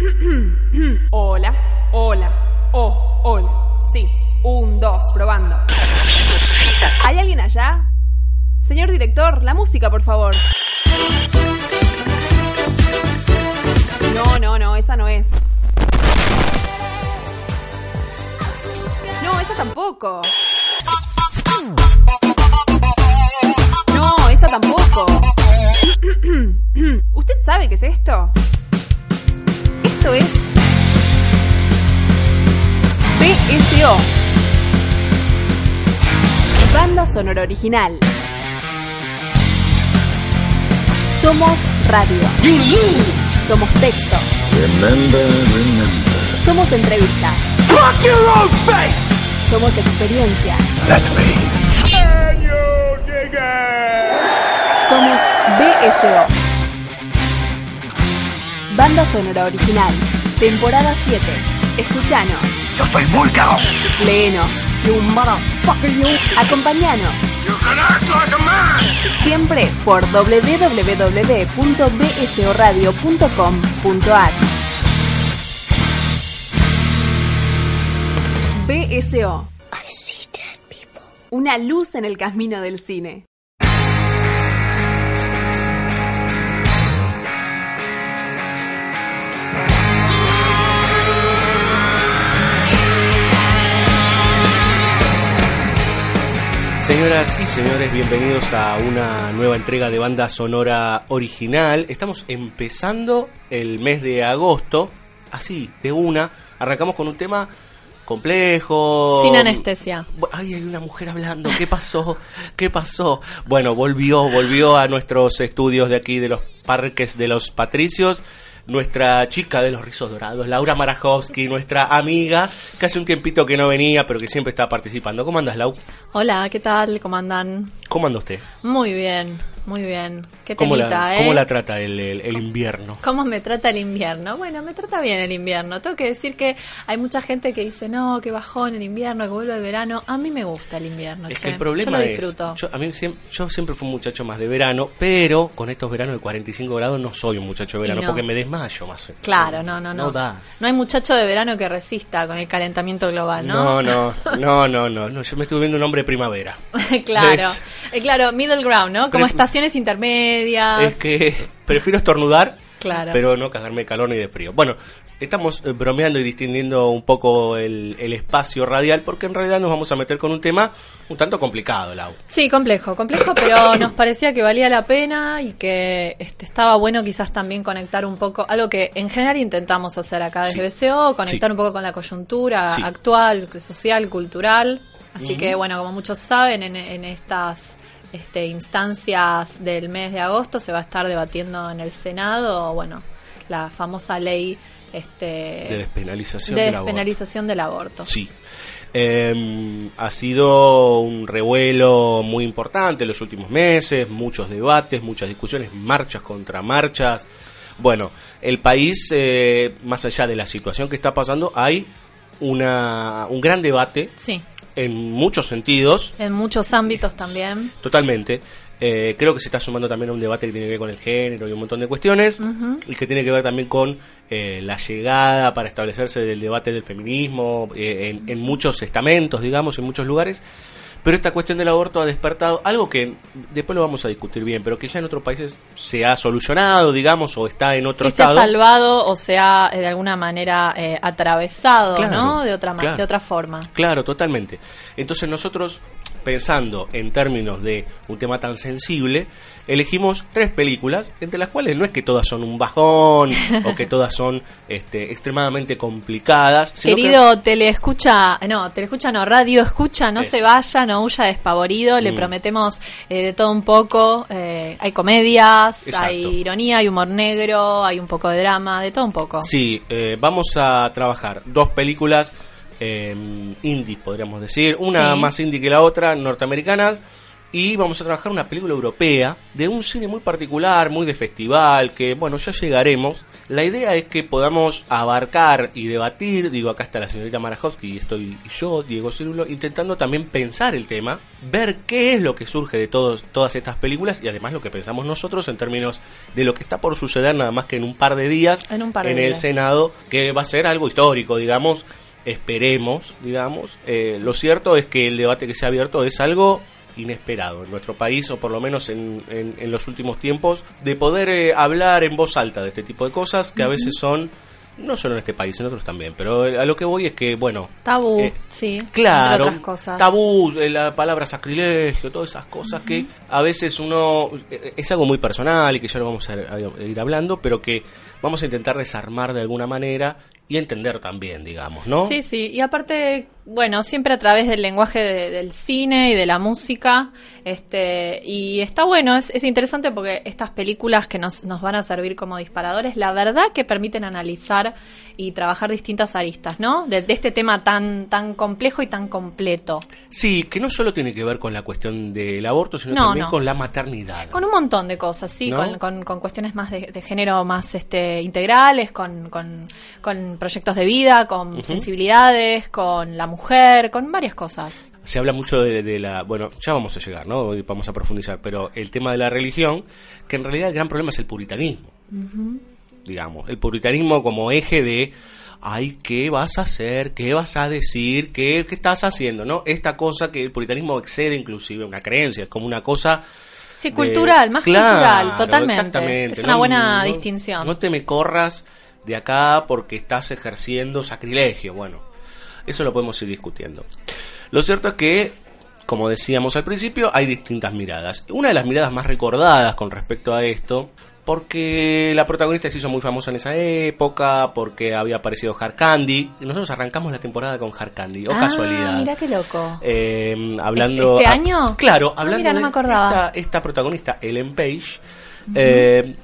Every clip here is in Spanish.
Hola, hola, oh, hola. Sí, un, dos, probando. ¿Hay alguien allá? Señor director, la música, por favor. No, no, no, esa no es. No, esa tampoco. No, esa tampoco. ¿Usted sabe qué es esto? Esto es BSO. Banda sonora original. Somos radio. Somos texto. Somos entrevistas. Somos experiencias. Somos BSO. Banda sonora original. Temporada 7. Escuchanos. Yo soy Vulcano. Léenos. Acompañanos. Siempre por www.bsoradio.com.ar. BSO. Una luz en el camino del cine. Señoras y señores, bienvenidos a una nueva entrega de banda sonora original. Estamos empezando el mes de agosto, así, de una. Arrancamos con un tema complejo. Sin anestesia. Ay, hay una mujer hablando. ¿Qué pasó? ¿Qué pasó? Bueno, volvió, volvió a nuestros estudios de aquí de los parques de los Patricios. Nuestra chica de los rizos dorados, Laura Marajowski, nuestra amiga, que hace un tiempito que no venía, pero que siempre está participando. ¿Cómo andas, Lau? Hola, ¿qué tal? ¿Cómo andan? ¿Cómo anda usted? Muy bien, muy bien. Qué ¿Cómo temita, la, ¿eh? cómo la trata el, el- el invierno? ¿Cómo me trata el invierno? Bueno, me trata bien el invierno. Tengo que decir que hay mucha gente que dice, no, que bajón el invierno, que vuelve el verano. A mí me gusta el invierno, Es che. que el problema Yo lo es, yo, a mí siem- yo siempre fui un muchacho más de verano, pero con estos veranos de 45 grados no soy un muchacho de verano, no. porque me desmayo más. Claro, no, no, no. No da. No hay muchacho de verano que resista con el calentamiento global, No, ¿no? no, no, no, no, no, yo me estuve viendo un hombre de primavera. claro. Es- Eh, claro, middle ground, ¿no? Como Pero- estaciones intermedias. Es que prefiero estornudar, Claro. pero no cagarme de calor ni de frío. Bueno, estamos eh, bromeando y distinguiendo un poco el, el espacio radial, porque en realidad nos vamos a meter con un tema un tanto complicado, Lau. Sí, complejo, complejo, pero nos parecía que valía la pena y que este, estaba bueno quizás también conectar un poco, algo que en general intentamos hacer acá desde Sí. BCO, conectar Sí. un poco con la coyuntura Sí. actual, social, cultural. Así que bueno, como muchos saben, en, en estas este, instancias del mes de agosto se va a estar debatiendo en el Senado, bueno, la famosa ley este, De despenalización de del aborto. despenalización del aborto. Sí. Eh, ha sido un revuelo muy importante en los últimos meses, muchos debates, muchas discusiones, marchas contra marchas. Bueno, el país, eh, más allá de la situación que está pasando, hay una, un gran debate Sí, en muchos sentidos, en muchos ámbitos también. totalmente. Eh, creo que se está sumando también a un debate que tiene que ver con el género y un montón de cuestiones, y que tiene que ver también con eh, la llegada para establecerse del debate del feminismo eh, en, en muchos estamentos, digamos, en muchos lugares. Pero esta cuestión del aborto ha despertado algo que después lo vamos a discutir bien, pero que ya en otros países se ha solucionado, digamos, o está en otro sí se ha estado. salvado o se ha eh, de alguna manera eh, atravesado, Claro, ¿no? De otra claro. de otra forma. Claro, totalmente. Entonces nosotros, pensando en términos de un tema tan sensible, elegimos tres películas, entre las cuales no es que todas son un bajón o que todas son este, extremadamente complicadas. sino que- Querido teleescucha, no, teleescucha no, radio escucha, no se vaya, no huya despavorido, le Mm. prometemos eh, de todo un poco, eh, hay comedias, Exacto. hay ironía, hay humor negro, hay un poco de drama, de todo un poco. Sí, eh, vamos a trabajar dos películas eh, indie, podríamos decir. Una Sí. más indie que la otra, norteamericanas. Y vamos a trabajar una película europea de un cine muy particular, muy de festival, que bueno, ya llegaremos, La idea es que podamos abarcar y debatir, digo, acá está la señorita Marajowski y estoy yo, Diego Cirulo, intentando también pensar el tema, ver qué es lo que surge de todos, todas estas películas y además lo que pensamos nosotros en términos de lo que está por suceder nada más que en un par de días En un par de el días. Senado, que va a ser algo histórico, digamos, esperemos, digamos. Eh, lo cierto es que el debate que se ha abierto es algo inesperado en nuestro país, o por lo menos en, en- en los últimos tiempos, de poder eh, hablar en voz alta de este tipo de cosas que a veces son, no solo en este país, en otros también, pero a lo que voy es que, bueno... Tabú, eh, sí. Claro, otras cosas. tabú, eh, la palabra sacrilegio, todas esas cosas que a veces uno eh, es algo muy personal y que ya lo vamos a, a ir hablando, pero que vamos a intentar desarmar de alguna manera y entender también, digamos, ¿no? Sí, sí, y aparte, bueno, siempre a través del lenguaje de- del cine y de la música, este, y está bueno, es, es interesante porque estas películas que nos, nos van a servir como disparadores, la verdad que permiten analizar y trabajar distintas aristas, ¿no? De, de este tema tan, tan complejo y tan completo. Sí, que no solo tiene que ver con la cuestión del aborto, sino No, también no. con la maternidad. Con un montón de cosas, sí, ¿No? con, con- con cuestiones más de, de género más este, integrales, con, con- con proyectos de vida, con sensibilidades, con la mujer, con varias cosas. Se habla mucho de, de la... Bueno, ya vamos a llegar, ¿no? Hoy Vamos a profundizar, pero el tema de la religión, que en realidad el gran problema es el puritanismo. Digamos, el puritanismo como eje de... Ay, ¿qué vas a hacer? ¿Qué vas a decir? ¿Qué, qué estás haciendo? ¿No? Esta cosa que el puritanismo excede inclusive una creencia, es como una cosa... Sí, de- cultural, más Claro, cultural, totalmente. exactamente. Es una No- buena no- distinción. No te me corras de acá porque estás ejerciendo sacrilegio. Bueno, eso lo podemos ir discutiendo. Lo cierto es que, como decíamos al principio, hay distintas miradas. Una de las miradas más recordadas con respecto a esto, porque la protagonista se hizo muy famosa en esa época, porque había aparecido Hard Candy, nosotros arrancamos la temporada con Hard Candy, o Ah, casualidad. Mira qué loco. Eh, hablando ¿Este año? claro Ah, hablando no de esta protagonista Ellen Page eh,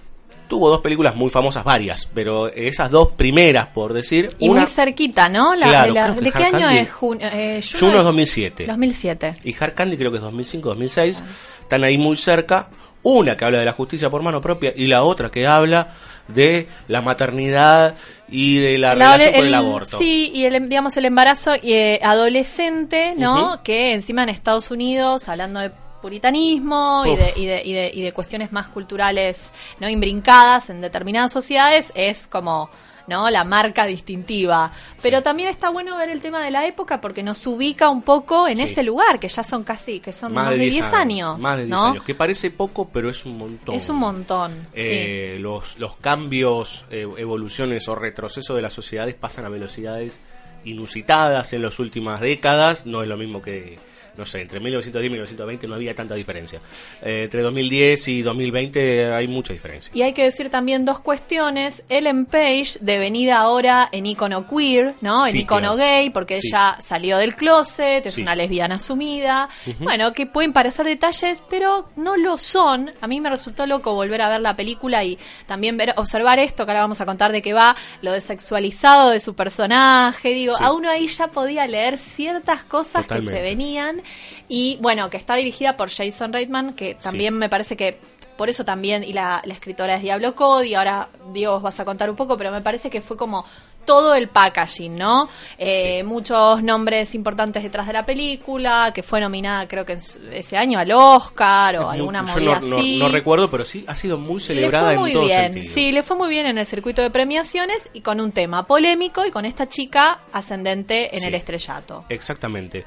tuvo dos películas muy famosas varias pero esas dos primeras por decir Y una muy cerquita, ¿no? La- Claro, de la- creo que ¿De qué año Candy- es junio? Eh, Juno es 2007 2007. y Hard Candy creo que es 2005 2006 están ahí muy cerca una que habla de la justicia por mano propia y la otra que habla de la maternidad y de la El relación con el el- aborto Sí, y el, digamos el embarazo eh, adolescente, ¿no? Que encima en Estados Unidos, hablando de puritanismo y de, y, de, y, de, y de cuestiones más culturales no imbrincadas en determinadas sociedades, es como ¿no? la marca distintiva. Pero también está bueno ver el tema de la época porque nos ubica un poco en Sí. ese lugar, que ya son casi, que son más, de 10 años. más de 10 ¿no? años que parece poco pero es un montón Es un montón. sí. Eh, los, los cambios, eh, evoluciones o retrocesos de las sociedades pasan a velocidades inusitadas en las últimas décadas. No es lo mismo que, no sé, entre 1910 y 1920 no había tanta diferencia. Eh, entre 2010 y 2020 hay mucha diferencia. Y hay que decir también dos cuestiones. Ellen Page, devenida ahora en icono queer, ¿no? En Sí, icono claro. gay, porque Sí. ella salió del closet, es Sí. una lesbiana asumida. Bueno, que pueden parecer detalles, pero no lo son. A mí me resultó loco volver a ver la película y también ver, observar esto, que ahora vamos a contar de qué va, lo desexualizado de su personaje. Digo, a uno ahí ya podía leer ciertas cosas que se venían. Y bueno, que está dirigida por Jason Reitman, que también Sí. me parece que por eso también, y la, la escritora es Diablo Cody, ahora Diego vos vas a contar un poco, pero me parece que fue como todo el packaging, ¿no? Eh, Muchos nombres importantes detrás de la película, que fue nominada creo que en su- ese año al Oscar o alguna yo movida no, así. no recuerdo, pero sí ha sido muy Le celebrada fue muy en todo bien, sentido. sí, le fue muy bien en el circuito de premiaciones y con un tema polémico y con esta chica ascendente en Sí. el estrellato. Exactamente.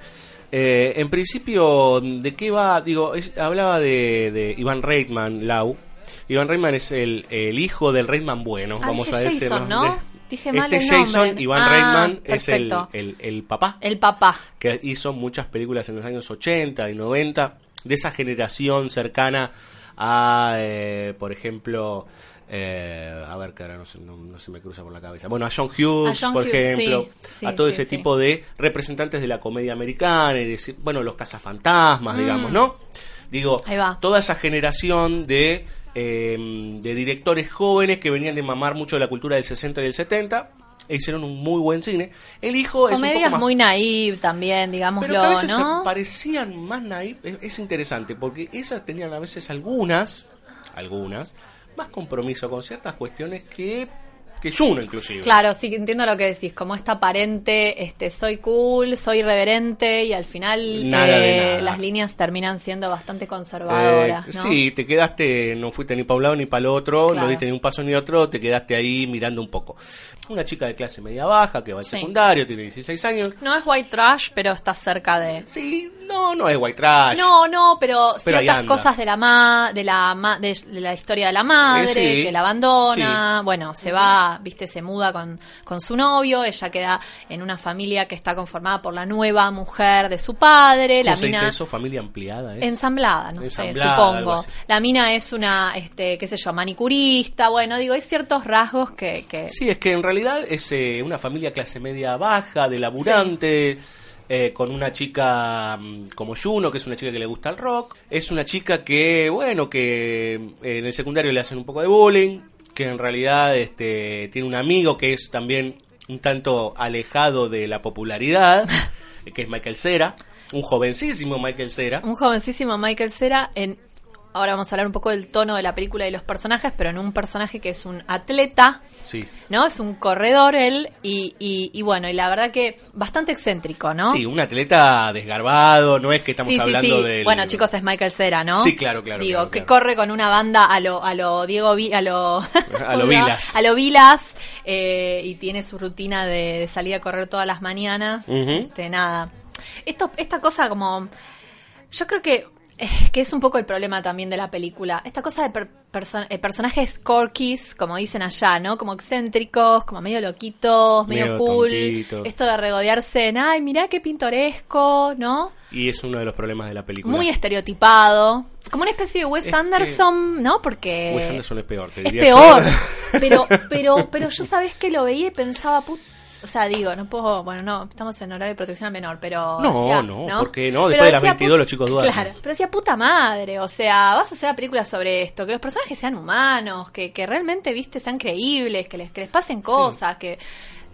Eh, en principio, ¿de qué va? Digo, es- hablaba de, de Iván Reitman, Lau. Iván Reitman es el, el hijo del Reitman bueno, Ah, vamos a decirlo. Jason, ¿no? Dije mal este el Jason, nombre. Iván Ah, Reitman, es el, el papá El papá. que hizo muchas películas en los años 80 y 90, de esa generación cercana a, eh, por ejemplo, eh, a ver, que ahora no se, no- no se me cruza por la cabeza. Bueno, a John Hughes, A John por Hughes, ejemplo, sí, sí, a todo sí, ese tipo de representantes de la comedia americana y decir, bueno, los cazafantasmas, digamos, ¿no? Digo, Mm. Toda esa generación de, eh, de directores jóvenes que venían de mamar mucho de la cultura del 60 y del 70 e hicieron un muy buen cine. El hijo es un poco Comedias más muy naive también, pero que a digámoslo, veces ¿no? parecían más naif, es, es interesante, porque esas tenían a veces algunas, algunas, más compromiso con ciertas cuestiones que que Juno inclusive. Claro, sí, entiendo lo que decís, como esta aparente, este, soy cool, soy irreverente y al final Nada de eh, nada. las líneas terminan siendo bastante Eh, conservadoras, ¿no? Sí, te quedaste, no fuiste ni para un lado ni para el otro, Claro. no diste ni un paso ni otro, te quedaste ahí mirando un poco. Una chica de clase media baja que va al Sí. secundario, tiene 16 años. No es white trash, pero está cerca de... Sí, no, no es white trash. No, no, pero, Pero ciertas cosas de la ma de la ma- de, de la historia de la madre, Eh, sí. que la abandona, bueno, se va, viste, se muda con, con su novio, ella queda en una familia que está conformada por la nueva mujer de su padre, ¿Cómo la se mina dice eso? ¿Familia ampliada? ¿es? ensamblada, no Ensamblada, sé, supongo. La mina es una, este, qué sé yo, manicurista, bueno, digo, hay ciertos rasgos que, que Sí, es que en realidad es eh, una familia clase media baja, de laburante, eh, con una chica mm, como Juno, que es una chica que le gusta el rock. Es una chica que, bueno, que eh, en el secundario le hacen un poco de bullying, que en realidad este, tiene un amigo que es también un tanto alejado de la popularidad, que es Michael Cera, un jovencísimo Michael Cera. un jovencísimo Michael Cera en ahora vamos a hablar un poco del tono de la película y los personajes, pero en un personaje que es un atleta, Sí. ¿no? Es un corredor él y, y, y bueno, y la verdad que bastante excéntrico, ¿no? Sí, un atleta desgarbado, no es que estamos Sí, sí, hablando sí. del... Bueno, chicos, es Michael Cera, ¿no? Sí, claro, claro, Digo, claro, que claro. corre con una banda a lo, a lo Diego Vi- a lo A lo Vilas. A lo Vilas eh, y tiene su rutina de, de salir a correr todas las mañanas. Este, nada. Esto, esta cosa como yo creo que que es un poco el problema también de la película. Esta cosa de per- eh, personajes corkies, como dicen allá, ¿no? Como excéntricos, como medio loquitos, medio, Medio cool. Esto de regodearse en, ay, mirá qué pintoresco, ¿no? Y es uno de los problemas de la película. Muy estereotipado. Como una especie de Wes Es que- Anderson, ¿no? Porque... Wes Anderson es peor, te Es diría peor. yo. Pero, pero, pero yo sabés que lo veía y pensaba, put... O sea, digo, no puedo, bueno, no, estamos en horario de protección al menor, pero... No, no, ¿por qué no? Después Pero de las decía, 22 los chicos duermen. Claro, pero decía, puta madre, o sea, vas a hacer una película sobre esto, que los personajes sean humanos, que, que realmente, viste, sean creíbles, que les, que les pasen cosas, que...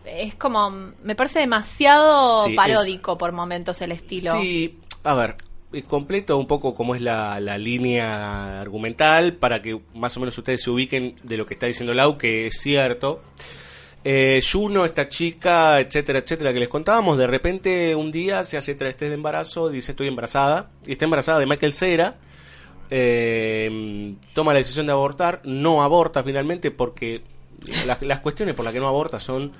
Es como, me parece demasiado Sí, es- paródico por momentos el estilo. Sí, a ver, eh, completo un poco cómo es la, la línea argumental para que más o menos ustedes se ubiquen de lo que está diciendo Lau, que es cierto. Eh, Juno, esta chica, etcétera, etcétera, que les contábamos, de repente un día se hace tres test de embarazo, dice estoy embarazada, y está embarazada de Michael Cera, eh, toma la decisión de abortar, no aborta finalmente porque las, cuestiones por las que no aborta son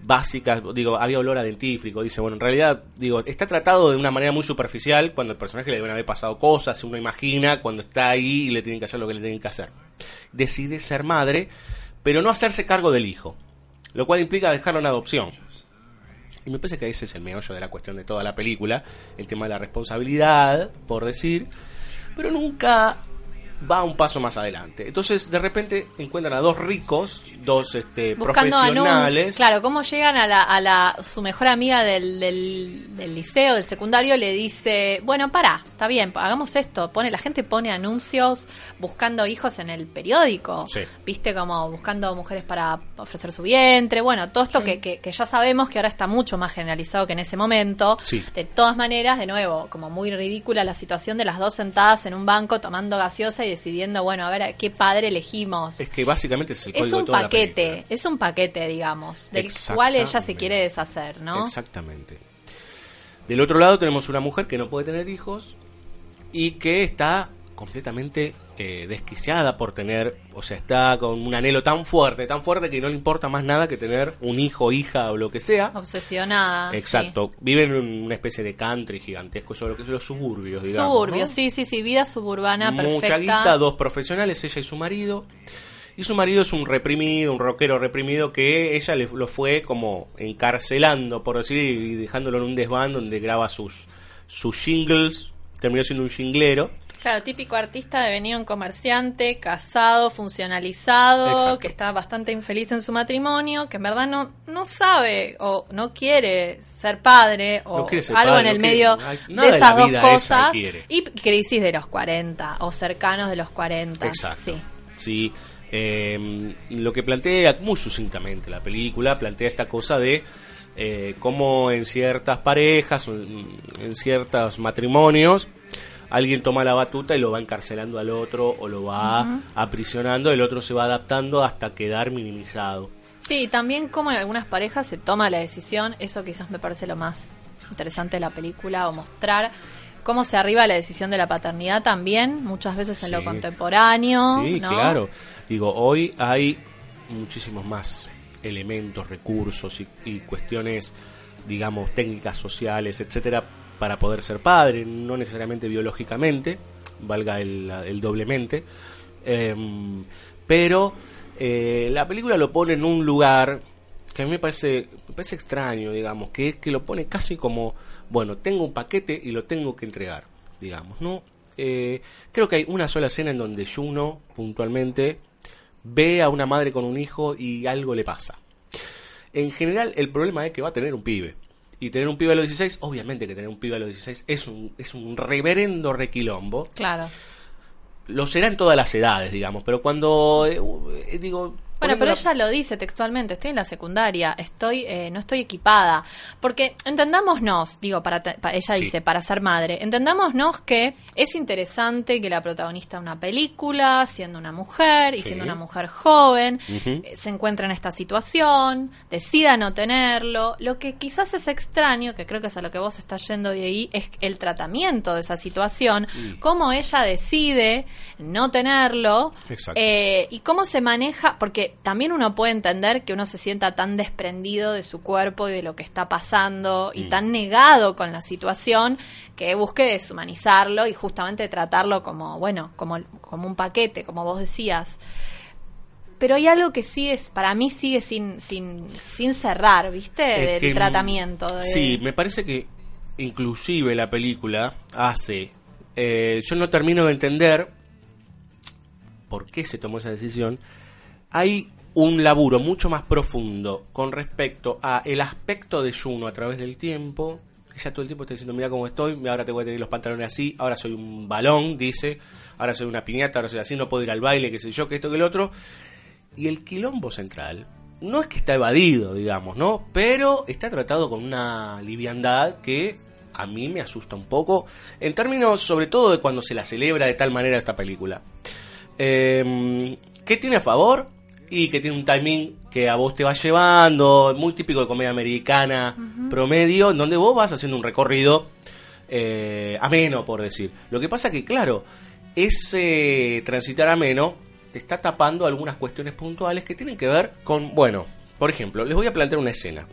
básicas, digo, había olor a dentífrico, dice, bueno, en realidad, digo, está tratado de una manera muy superficial, cuando el personaje le deben haber pasado cosas, uno imagina cuando está ahí y le tienen que hacer lo que le tienen que hacer. Decide ser madre, pero no hacerse cargo del hijo, lo cual implica dejarlo en adopción. Y me parece que ese es el meollo de la cuestión de toda la película, el tema de la responsabilidad, por decir, pero nunca va un paso más adelante. Entonces, de repente encuentran a dos ricos, dos este, buscando profesionales. Claro, cómo llegan a la, a la su mejor amiga del, del, del liceo, del secundario, le dice, bueno, para, está bien, hagamos esto. Pone, la gente pone anuncios buscando hijos en el periódico. Sí. Viste, como buscando mujeres para ofrecer su vientre. Bueno, todo esto que, que, que ya sabemos que ahora está mucho más generalizado que en ese momento. Sí. De todas maneras, de nuevo, como muy ridícula la situación de las dos sentadas en un banco tomando gaseosa y decidiendo, bueno, a ver, ¿a qué padre elegimos? Es que básicamente es el es código un de toda la paquete, es un paquete, digamos, del cual ella se quiere deshacer, ¿no? Exactamente. Del otro lado tenemos una mujer que no puede tener hijos y que está completamente eh, desquiciada por tener, o sea, está con un anhelo tan fuerte, tan fuerte que no le importa más nada que tener un hijo, hija o lo que sea. Obsesionada. Exacto. Viven en una especie de country gigantesco, sobre lo que son los suburbios, sí. digamos. Suburbio, ¿no? sí, sí, sí, vida suburbana Mucha perfecta. guita, dos profesionales, ella y su marido. Y su marido es un reprimido, un rockero reprimido que ella le, lo fue como encarcelando, por decir, y dejándolo en un desván donde graba sus, sus jingles. Terminó siendo un jinglero. Claro, típico artista devenido un comerciante, casado, funcionalizado, Exacto. que está bastante infeliz en su matrimonio, que en verdad no, no sabe o no quiere ser padre o No quiere ser algo padre, en el no medio de esas dos esa cosas. Y crisis de los 40 o cercanos de los 40. Exacto. Sí. Sí. Eh, lo que plantea muy sucintamente la película, plantea esta cosa de eh, cómo en ciertas parejas, en ciertos matrimonios, alguien toma la batuta y lo va encarcelando al otro o lo va aprisionando, el otro se va adaptando hasta quedar minimizado. Sí, también como en algunas parejas se toma la decisión, eso quizás me parece lo más interesante de la película, o mostrar cómo se arriba la decisión de la paternidad también, muchas veces en lo contemporáneo. Sí, ¿no? claro. Digo, hoy hay muchísimos más elementos, recursos y, y cuestiones, digamos, técnicas sociales, etcétera, para poder ser padre, no necesariamente biológicamente, valga el, el doblemente, Em, pero eh, la película lo pone en un lugar que a mí me parece, me parece extraño, digamos, que es que lo pone casi como, bueno, tengo un paquete y lo tengo que entregar, digamos, ¿no? Eh, creo que hay una sola escena en donde Juno, puntualmente, ve a una madre con un hijo y algo le pasa. En general, el problema es que va a tener un pibe. Y tener un pibe a los 16, obviamente que tener un pibe a los 16 es un, es un reverendo requilombo. Claro. Lo será en todas las edades, digamos, pero cuando, eh, eh, digo... Bueno, pero la- ella lo dice textualmente, estoy en la secundaria, estoy eh, no estoy equipada, porque entendámonos, digo, para, te- pa- ella Sí. dice, para ser madre, entendámonos que es interesante que la protagonista de una película, siendo una mujer y Sí. siendo una mujer joven, eh, se encuentra en esta situación, decida no tenerlo, lo que quizás es extraño, que creo que es a lo que vos estás yendo de ahí, es el tratamiento de esa situación, Y- cómo ella decide no tenerlo, eh, y cómo se maneja, porque también uno puede entender que uno se sienta tan desprendido de su cuerpo y de lo que está pasando y Mm. tan negado con la situación que busque deshumanizarlo y justamente tratarlo como, bueno, como, como un paquete, como vos decías. Pero hay algo que sí es, para mí sigue sin, sin, sin cerrar, ¿viste? Es Del que, tratamiento. de- Sí, me parece que inclusive la película hace... eh, yo no termino de entender por qué se tomó esa decisión. Hay un laburo mucho más profundo con respecto a el aspecto de Juno a través del tiempo. Ella todo el tiempo está diciendo, mira cómo estoy, ahora te voy a tener los pantalones así, ahora soy un balón, dice, ahora soy una piñata, ahora soy así, no puedo ir al baile, qué sé yo, que esto, que el otro. Y el quilombo central no es que está evadido, digamos, ¿no? Pero está tratado con una liviandad que a mí me asusta un poco, en términos sobre todo de cuando se la celebra de tal manera esta película. Eh, ¿Qué tiene a favor? Y que tiene un timing que a vos te va llevando, muy típico de comedia americana promedio, en donde vos vas haciendo un recorrido eh, ameno, por decir. Lo que pasa que, claro, ese transitar ameno te está tapando algunas cuestiones puntuales que tienen que ver con, bueno, por ejemplo, les voy a plantear una escena.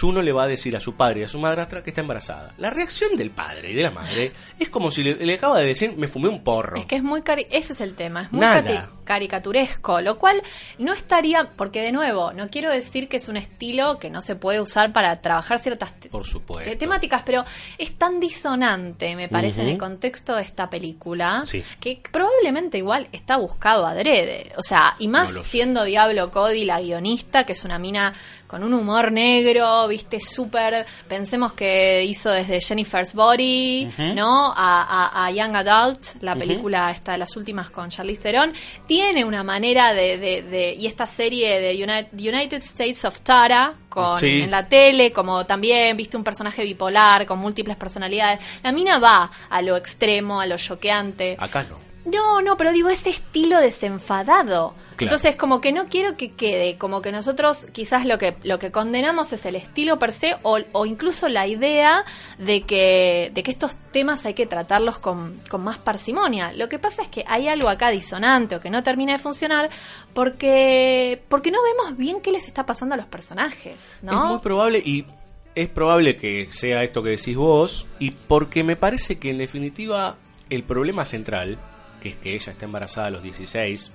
Juno le va a decir a su padre y a su madrastra que está embarazada. La reacción del padre y de la madre es como si le, le acaba de decir, me fumé un porro. Es que es muy cari ese es el tema, es muy Nada. caricaturesco, lo cual no estaría, porque de nuevo, no quiero decir que es un estilo que no se puede usar para trabajar ciertas Por supuesto. te- temáticas, pero es tan disonante, me parece, en el contexto de esta película, Sí. que probablemente igual está buscado adrede. O sea, y más No siendo Diablo Cody la guionista, que es una mina con un humor negro, viste, súper, pensemos que hizo desde Jennifer's Body. ¿no? A, a- a Young Adult, la película esta de las últimas con Charlize Theron, tiene una manera de, de- de- y esta serie de Uni- United States of Tara, con, Sí. en la tele, como también viste un personaje bipolar, con múltiples personalidades, la mina va a lo extremo, a lo choqueante. Acá no. No, no, pero digo, ese estilo desenfadado. Claro. Entonces, como que no quiero que quede, como que nosotros quizás lo que, lo que condenamos es el estilo per se o, o incluso la idea de que, de que estos temas hay que tratarlos con, con más parsimonia. Lo que pasa es que hay algo acá disonante o que no termina de funcionar porque, porque no vemos bien qué les está pasando a los personajes, ¿no? Es muy probable y es probable que sea esto que decís vos y porque me parece que en definitiva el problema central, que es que ella está embarazada a los 16,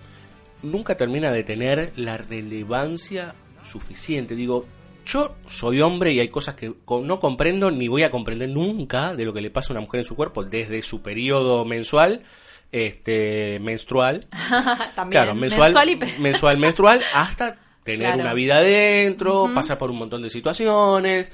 nunca termina de tener la relevancia suficiente. Digo, yo soy hombre y hay cosas que no comprendo ni voy a comprender nunca de lo que le pasa a una mujer en su cuerpo desde su periodo mensual, este menstrual, También, Claro, mensual, mensual y mensual, menstrual, hasta tener Claro. una vida adentro, pasar por un montón de situaciones.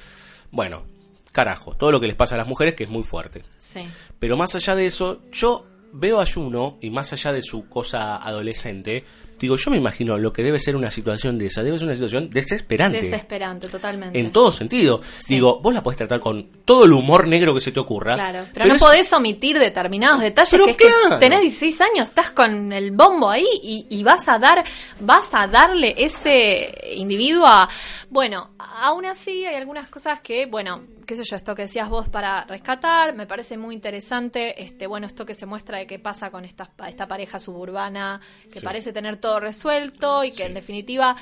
Bueno, carajo, todo lo que les pasa a las mujeres que es muy fuerte. Sí. Pero más allá de eso, yo veo a Juno, y más allá de su cosa adolescente, Digo, yo me imagino lo que debe ser una situación de esa, debe ser una situación desesperante. Desesperante, totalmente. En todo sentido. Digo, vos la podés tratar con todo el humor negro que se te ocurra. Claro, pero, no podés omitir determinados detalles que es que tenés 16 años, estás con el bombo ahí y, y, vas a dar, vas a darle ese individuo a... Bueno, aún así hay algunas cosas que, bueno, qué sé yo, esto que decías vos para rescatar, me parece muy interesante, este, bueno, esto que se muestra de qué pasa con esta, esta pareja suburbana, que parece tener todo resuelto y que en definitiva,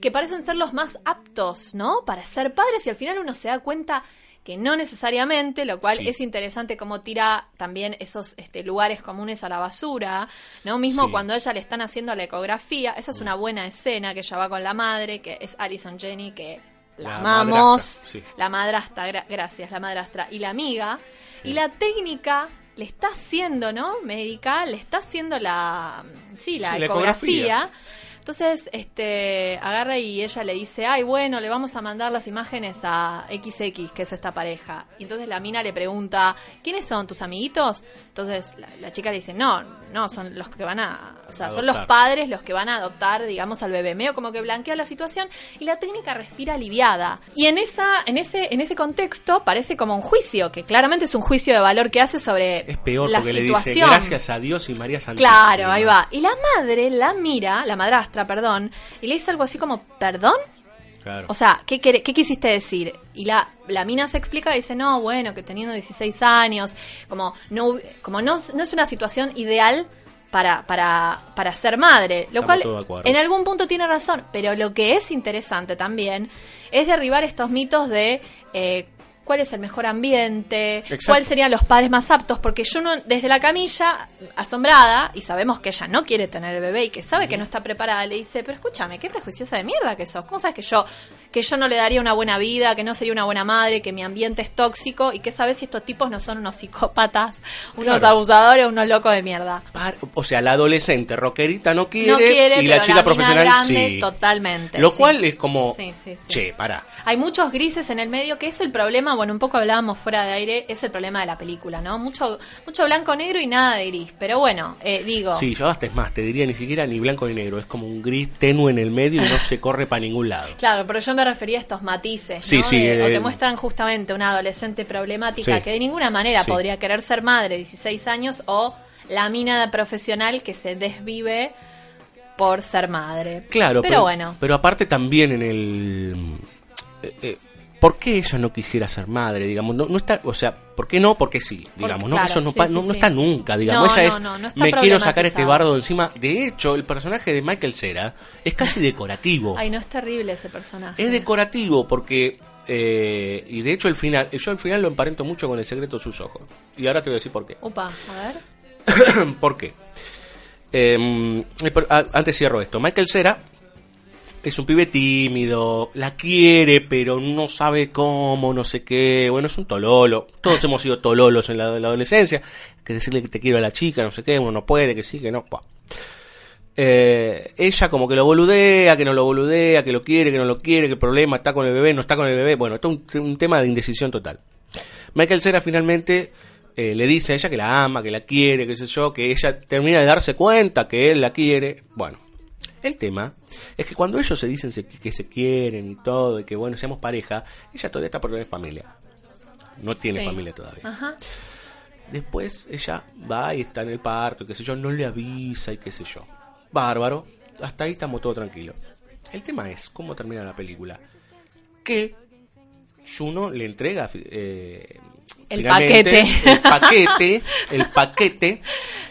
que parecen ser los más aptos, ¿no? Para ser padres y al final uno se da cuenta que no necesariamente, lo cual es interesante cómo tira también esos este, lugares comunes a la basura, ¿no? Mismo cuando a ella le están haciendo la ecografía, esa es una buena escena que ella va con la madre, que es Alison Jenny, que la, amamos, la madrastra, gracias, la madrastra, y la amiga, y la técnica le está haciendo, ¿no? Médica, le está haciendo la, sí, la, ecografía entonces, este, agarra y ella le dice, ay, bueno, le vamos a mandar las imágenes a XX, que es esta pareja. Y entonces la mina le pregunta, ¿quiénes son tus amiguitos? Entonces la, chica le dice, no, no, son los que van a, o sea, son los padres los que van a adoptar, digamos, al bebé. Medio como que blanquea la situación y la técnica respira aliviada. Y en esa, en ese, en ese contexto parece como un juicio, que claramente es un juicio de valor que hace sobre es peor porque le dice gracias a Dios y María Santísima. Claro, ahí va. Y la madre la mira, la madrastra perdón, y le dice algo así como, ¿perdón? O sea, ¿qué, ¿qué, quisiste decir? Y la, la mina se explica y dice, no, bueno, que teniendo 16 años, como no, como no, no es una situación ideal para, para, para ser madre. Lo cual en algún punto tiene razón, pero lo que es interesante también es derribar estos mitos de eh, cuál es el mejor ambiente, cuáles serían los padres más aptos, porque yo no, desde la camilla, asombrada, y sabemos que ella no quiere tener el bebé y que sabe que no está preparada, le dice, pero escúchame, qué prejuiciosa de mierda que sos, ¿cómo sabes que yo, que yo no le daría una buena vida, que no sería una buena madre, que mi ambiente es tóxico, y que sabes si estos tipos no son unos psicópatas, unos abusadores, unos locos de mierda? o sea, la adolescente rockerita no quiere, y la chica profesional sí. Totalmente. Lo cual es como, che, para. Hay muchos grises en el medio, que es el problema bueno, un poco hablábamos fuera de aire, es el problema de la película, ¿no? Mucho mucho blanco negro y nada de gris, pero bueno, eh, digo... Sí, yo hasta es más, te diría ni siquiera ni blanco ni negro, es como un gris tenue en el medio y no se corre para ningún lado. Claro, pero yo me refería a estos matices, sí, sí, o te muestran justamente una adolescente problemática que de ninguna manera podría querer ser madre, 16 años, o la mina profesional que se desvive por ser madre. Claro, pero, bueno. Pero aparte también en el... Eh, eh, ¿Por qué ella no quisiera ser madre? Digamos, no, no está, o sea, ¿por qué no? Porque sí, digamos, ¿no? Eso no, no, está nunca, digamos. ella es, me quiero sacar este bardo encima. De hecho, el personaje de Michael Cera es casi decorativo. Ay, no es terrible ese personaje. Es decorativo porque, eh, y de hecho, el final, yo al final lo emparento mucho con el secreto de sus ojos. Y ahora te voy a decir por qué. Opa, a ver. ¿Por qué? Em, eh, antes cierro esto. Michael Cera es un pibe tímido, la quiere, pero no sabe cómo, no sé qué. Bueno, es un tololo. Todos hemos sido tololos en la, adolescencia. Que decirle que te quiero a la chica, no sé qué, uno no puede, que sí, que no. Eh, ella como que lo boludea, que no lo boludea, que lo quiere, que no lo quiere, que el problema está con el bebé, no está con el bebé. Bueno, esto es un, tema de indecisión total. Michael Cera finalmente eh, le dice a ella que la ama, que la quiere, que sé yo, que ella termina de darse cuenta que él la quiere. Bueno, el tema es que cuando ellos se dicen que se quieren y todo, y que bueno, seamos pareja, ella todavía está por tener familia. No tiene familia todavía. Después ella va y está en el parto, y qué sé yo, no le avisa y qué sé yo. Bárbaro, hasta ahí estamos todo tranquilo. El tema es cómo termina la película. Que Juno le entrega eh, el paquete. El paquete, el paquete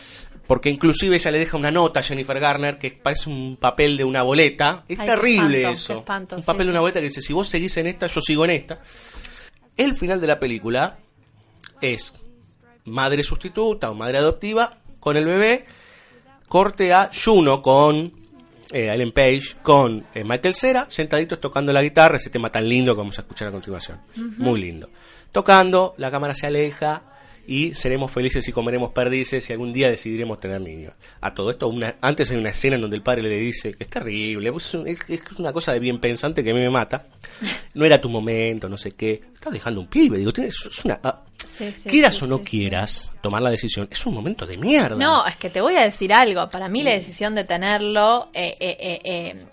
porque inclusive ella le deja una nota a Jennifer Garner que parece un papel de una boleta. Es terrible eso. un papel de una boleta que dice, si vos seguís en esta, yo sigo en esta. El final de la película es madre sustituta o madre adoptiva con el bebé, corte a Juno con eh, Ellen Page, con eh, Michael Cera, sentaditos tocando la guitarra, ese tema tan lindo que vamos a escuchar a continuación. Muy lindo. Tocando, la cámara se aleja, y seremos felices y comeremos perdices y algún día decidiremos tener niños. A todo esto, una, antes hay una escena en donde el padre le dice es terrible, es, una cosa de bien pensante que a mí me mata. No era tu momento, no sé qué. Estás dejando un pibe, digo, es una... Ah, Sí, sí, quieras sí, o no quieras tomar la decisión, es un momento de mierda. No, es que te voy a decir algo. Para mí la decisión de tenerlo eh, eh, eh, eh,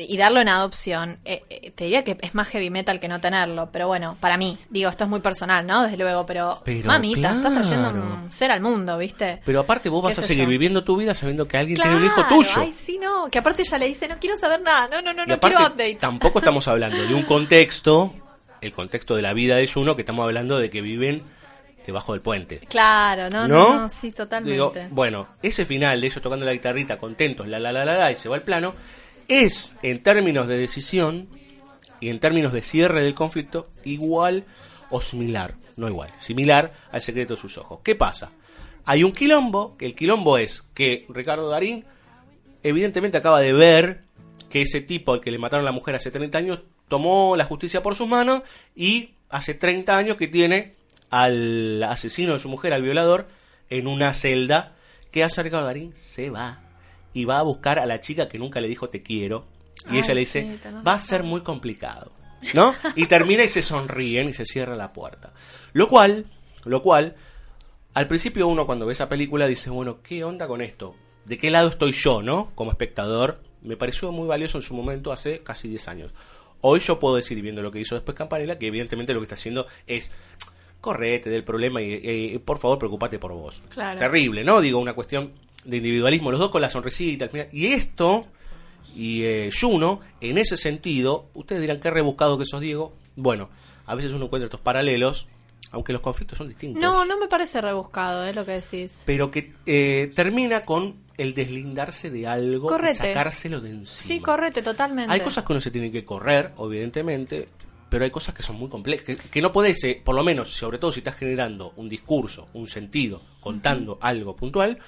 y darlo en adopción, eh, eh, te diría que es más heavy metal que no tenerlo. Pero bueno, para mí, digo, esto es muy personal, ¿no? Desde luego, pero, Pero mamita, estás trayendo un ser al mundo, ¿viste? Pero aparte vos vas ¿Qué a seguir yo? viviendo tu vida sabiendo que alguien Claro, tiene un hijo tuyo. Ay, sí, no. Que aparte ella le dice, no quiero saber nada. No, no, no, Y no aparte, quiero updates. tampoco estamos hablando de un contexto, el contexto de la vida de Juno, que estamos hablando de que viven debajo del puente. Claro, no, no, ¿No? no, sí, totalmente. Digo, bueno, ese final de ellos tocando la guitarrita, contentos, la la la la la, y se va al plano, es, en términos de decisión y en términos de cierre del conflicto, igual o similar, no igual, similar al secreto de sus ojos. ¿Qué pasa? Hay un quilombo, que el quilombo es que Ricardo Darín evidentemente acaba de ver que ese tipo al que le mataron a la mujer hace 30 años tomó la justicia por sus manos y hace 30 años que tiene al asesino de su mujer, al violador, en una celda que hace Ricardo Darín se va y va a buscar a la chica que nunca le dijo te quiero y Ay, ella le dice va a ser muy complicado ¿no? y termina y se sonríen y se cierra la puerta lo cual lo cual al principio uno cuando ve esa película dice, bueno, ¿qué onda con esto? ¿De qué lado estoy yo, no? Como espectador. Me pareció muy valioso en su momento hace casi 10 años. Hoy yo puedo decir, viendo lo que hizo después Campanella, que evidentemente lo que está haciendo es correte del problema y eh, por favor preocupate por vos. Claro. Terrible, ¿no? Digo, una cuestión de individualismo, los dos con la sonrisita al final. Y esto, y eh, Juno, en ese sentido, ustedes dirán, qué rebuscado que sos Diego. Bueno, a veces uno encuentra estos paralelos, aunque los conflictos son distintos No, no me parece rebuscado, es lo que decís. pero que eh, termina con el deslindarse de algo Correte. y sacárselo de encima. Sí, correte, totalmente. Hay cosas que uno se tiene que correr, evidentemente, pero hay cosas que son muy complejas, que, que no podés, eh, por lo menos, sobre todo si estás generando un discurso, un sentido, contando algo puntual.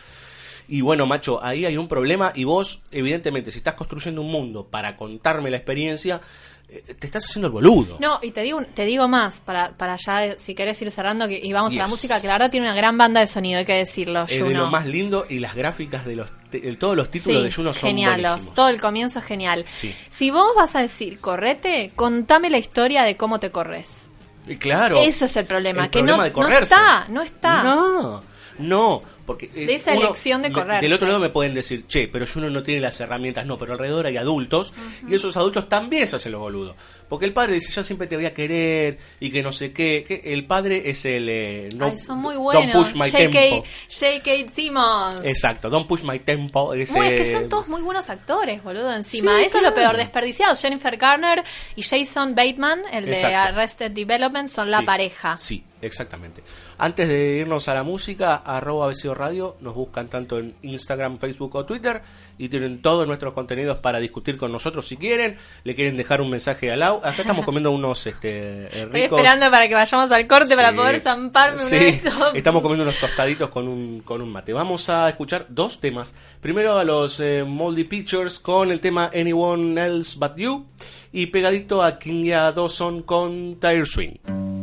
Y bueno, macho, ahí hay un problema y vos, evidentemente, si estás construyendo un mundo para contarme la experiencia, eh, te estás haciendo el boludo. No, y te digo, te digo más, para, para ya, eh, si querés ir cerrando, que, y vamos a la música, que la verdad tiene una gran banda de sonido, hay que decirlo, Eh, de lo más lindo y las gráficas de los de todos los títulos Sí, de Juno son genialos. buenísimos. Todo el comienzo es genial. Sí. Si vos vas a decir correte, contame la historia de cómo te corres. Y claro. Ese es el problema, el que problema no- de no está, no está. No, no, porque eh, De esa uno- elección de correrse. Del otro lado me pueden decir, che, pero uno no tiene las herramientas, no, pero alrededor hay adultos y esos adultos también se hacen los boludos. Porque el padre dice, yo siempre te voy a querer y que no sé qué, que el padre es el eh, no, Ay, son muy Don't buenos. push my J.K. tempo. J.K. Simmons. Exacto, don't push my tempo. ese- Muy, es que son todos muy buenos actores, boludo, encima. Sí, Eso es lo peor, desperdiciados. Jennifer Garner y Jason Bateman, el de. Arrested Development, son la Sí, pareja. Sí, exactamente. Antes de irnos a la música, arroba Radio, nos buscan tanto en Instagram, Facebook o Twitter y tienen todos nuestros contenidos para discutir con nosotros si quieren, le quieren dejar un mensaje al Lau. Acá estamos comiendo unos este, eh, Estoy esperando para que vayamos al corte para poder zamparme Sí, estos. Estamos comiendo unos tostaditos con un, con un mate. Vamos a escuchar dos temas. Primero a los eh, Moldy Pictures con el tema Anyone Else But You y pegadito a Kenya Dawson con Tire Swing.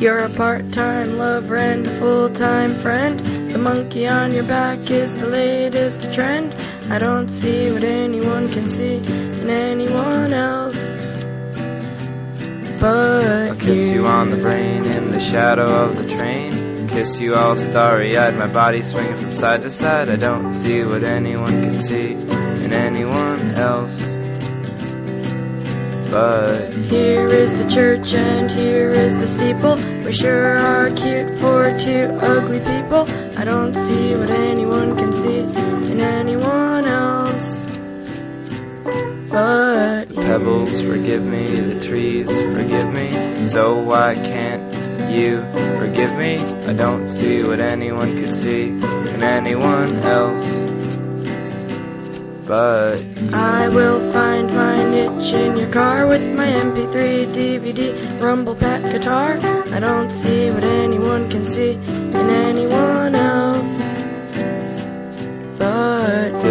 You're a part-time lover and a full-time friend. The monkey on your back is the latest trend. I don't see what anyone can see in anyone else. But I'll kiss you on the brain in the shadow of the train. Kiss you all starry eyed, my body swinging from side to side. I don't see what anyone can see in anyone else. But Here is the church and here is the steeple. We sure are cute for two ugly people. I don't see what anyone can see in anyone else. But the pebbles forgive me, the trees forgive me. So why can't you forgive me? I don't see what anyone could see in anyone else. But I will find my niche in your car with my MP3, DVD, Rumble Pack guitar. I don't see what anyone can see in anyone else. But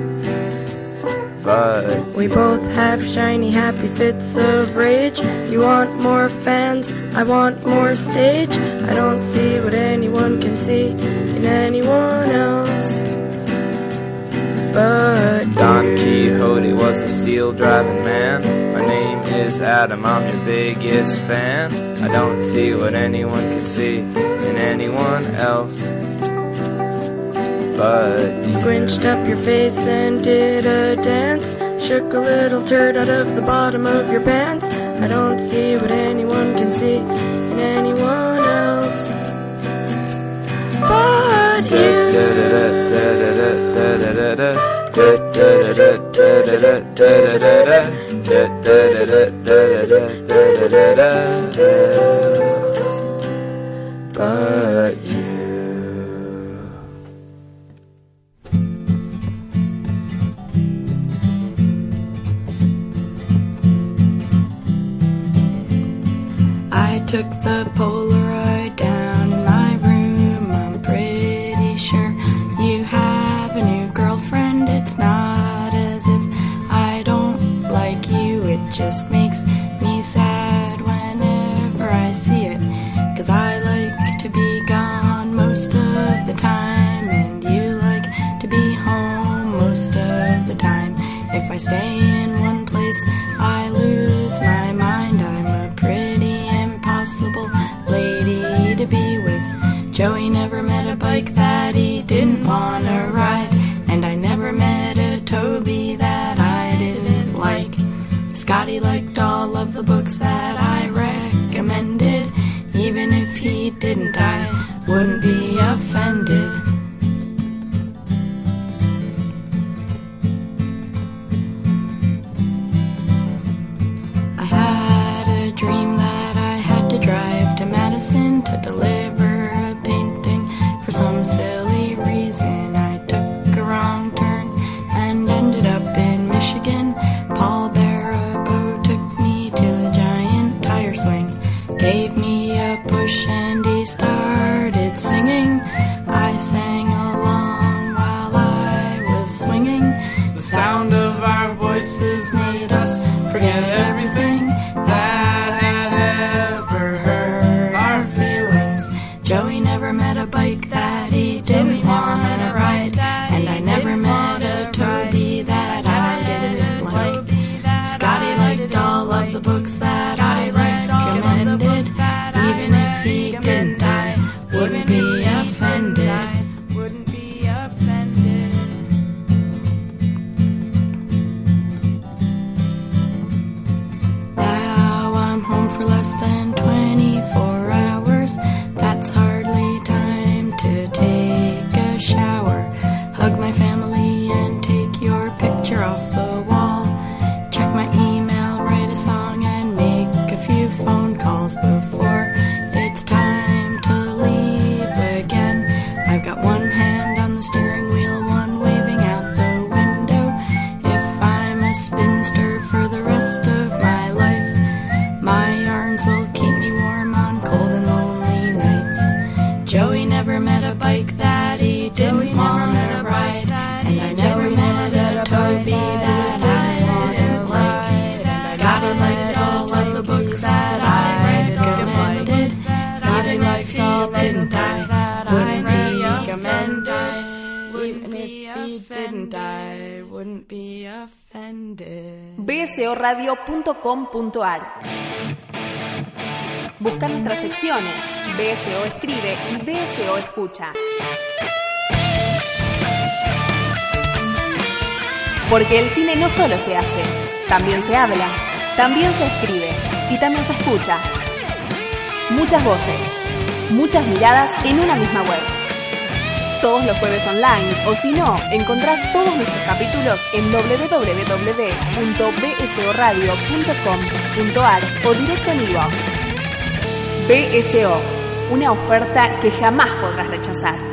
But We both have shiny, happy fits of rage. You want more fans, I want more stage. I don't see what anyone can see in anyone else. But Don. Quixote was a steel driving man. My name is Adam, I'm your biggest fan. I don't see what anyone can see in anyone else. But you. Squinched up your face and did a dance. Shook a little turd out of the bottom of your pants. I don't see what anyone can see in anyone else. But you. But you. Took the Polaroid down in my room. I'm pretty sure you have a new girlfriend. It's not as if I don't like you, it just makes me sad whenever I see it. Cause I like to be gone most of the time, Busca nuestras secciones, BSO Escribe y BSO Escucha. Porque el cine no solo se hace, también se habla, también se escribe y también se escucha. Muchas voces, muchas miradas en una misma web. Todos los jueves online o si no, encontrás todos nuestros capítulos en www.bsoradio.com.ar o directo en iVoox. BSO, una oferta que jamás podrás rechazar.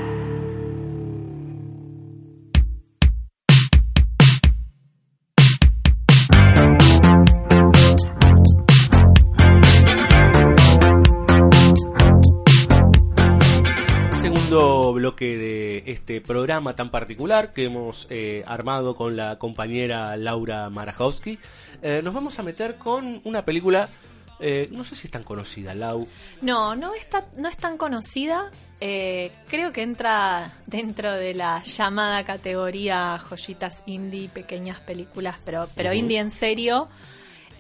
Bloque de este programa tan particular que hemos eh, armado con la compañera Laura Marajowski. Eh, nos vamos a meter con una película, eh, no sé si es tan conocida, Lau. No, no, está, no es tan conocida. Eh, creo que entra dentro de la llamada categoría joyitas indie, pequeñas películas, pero, pero indie en serio.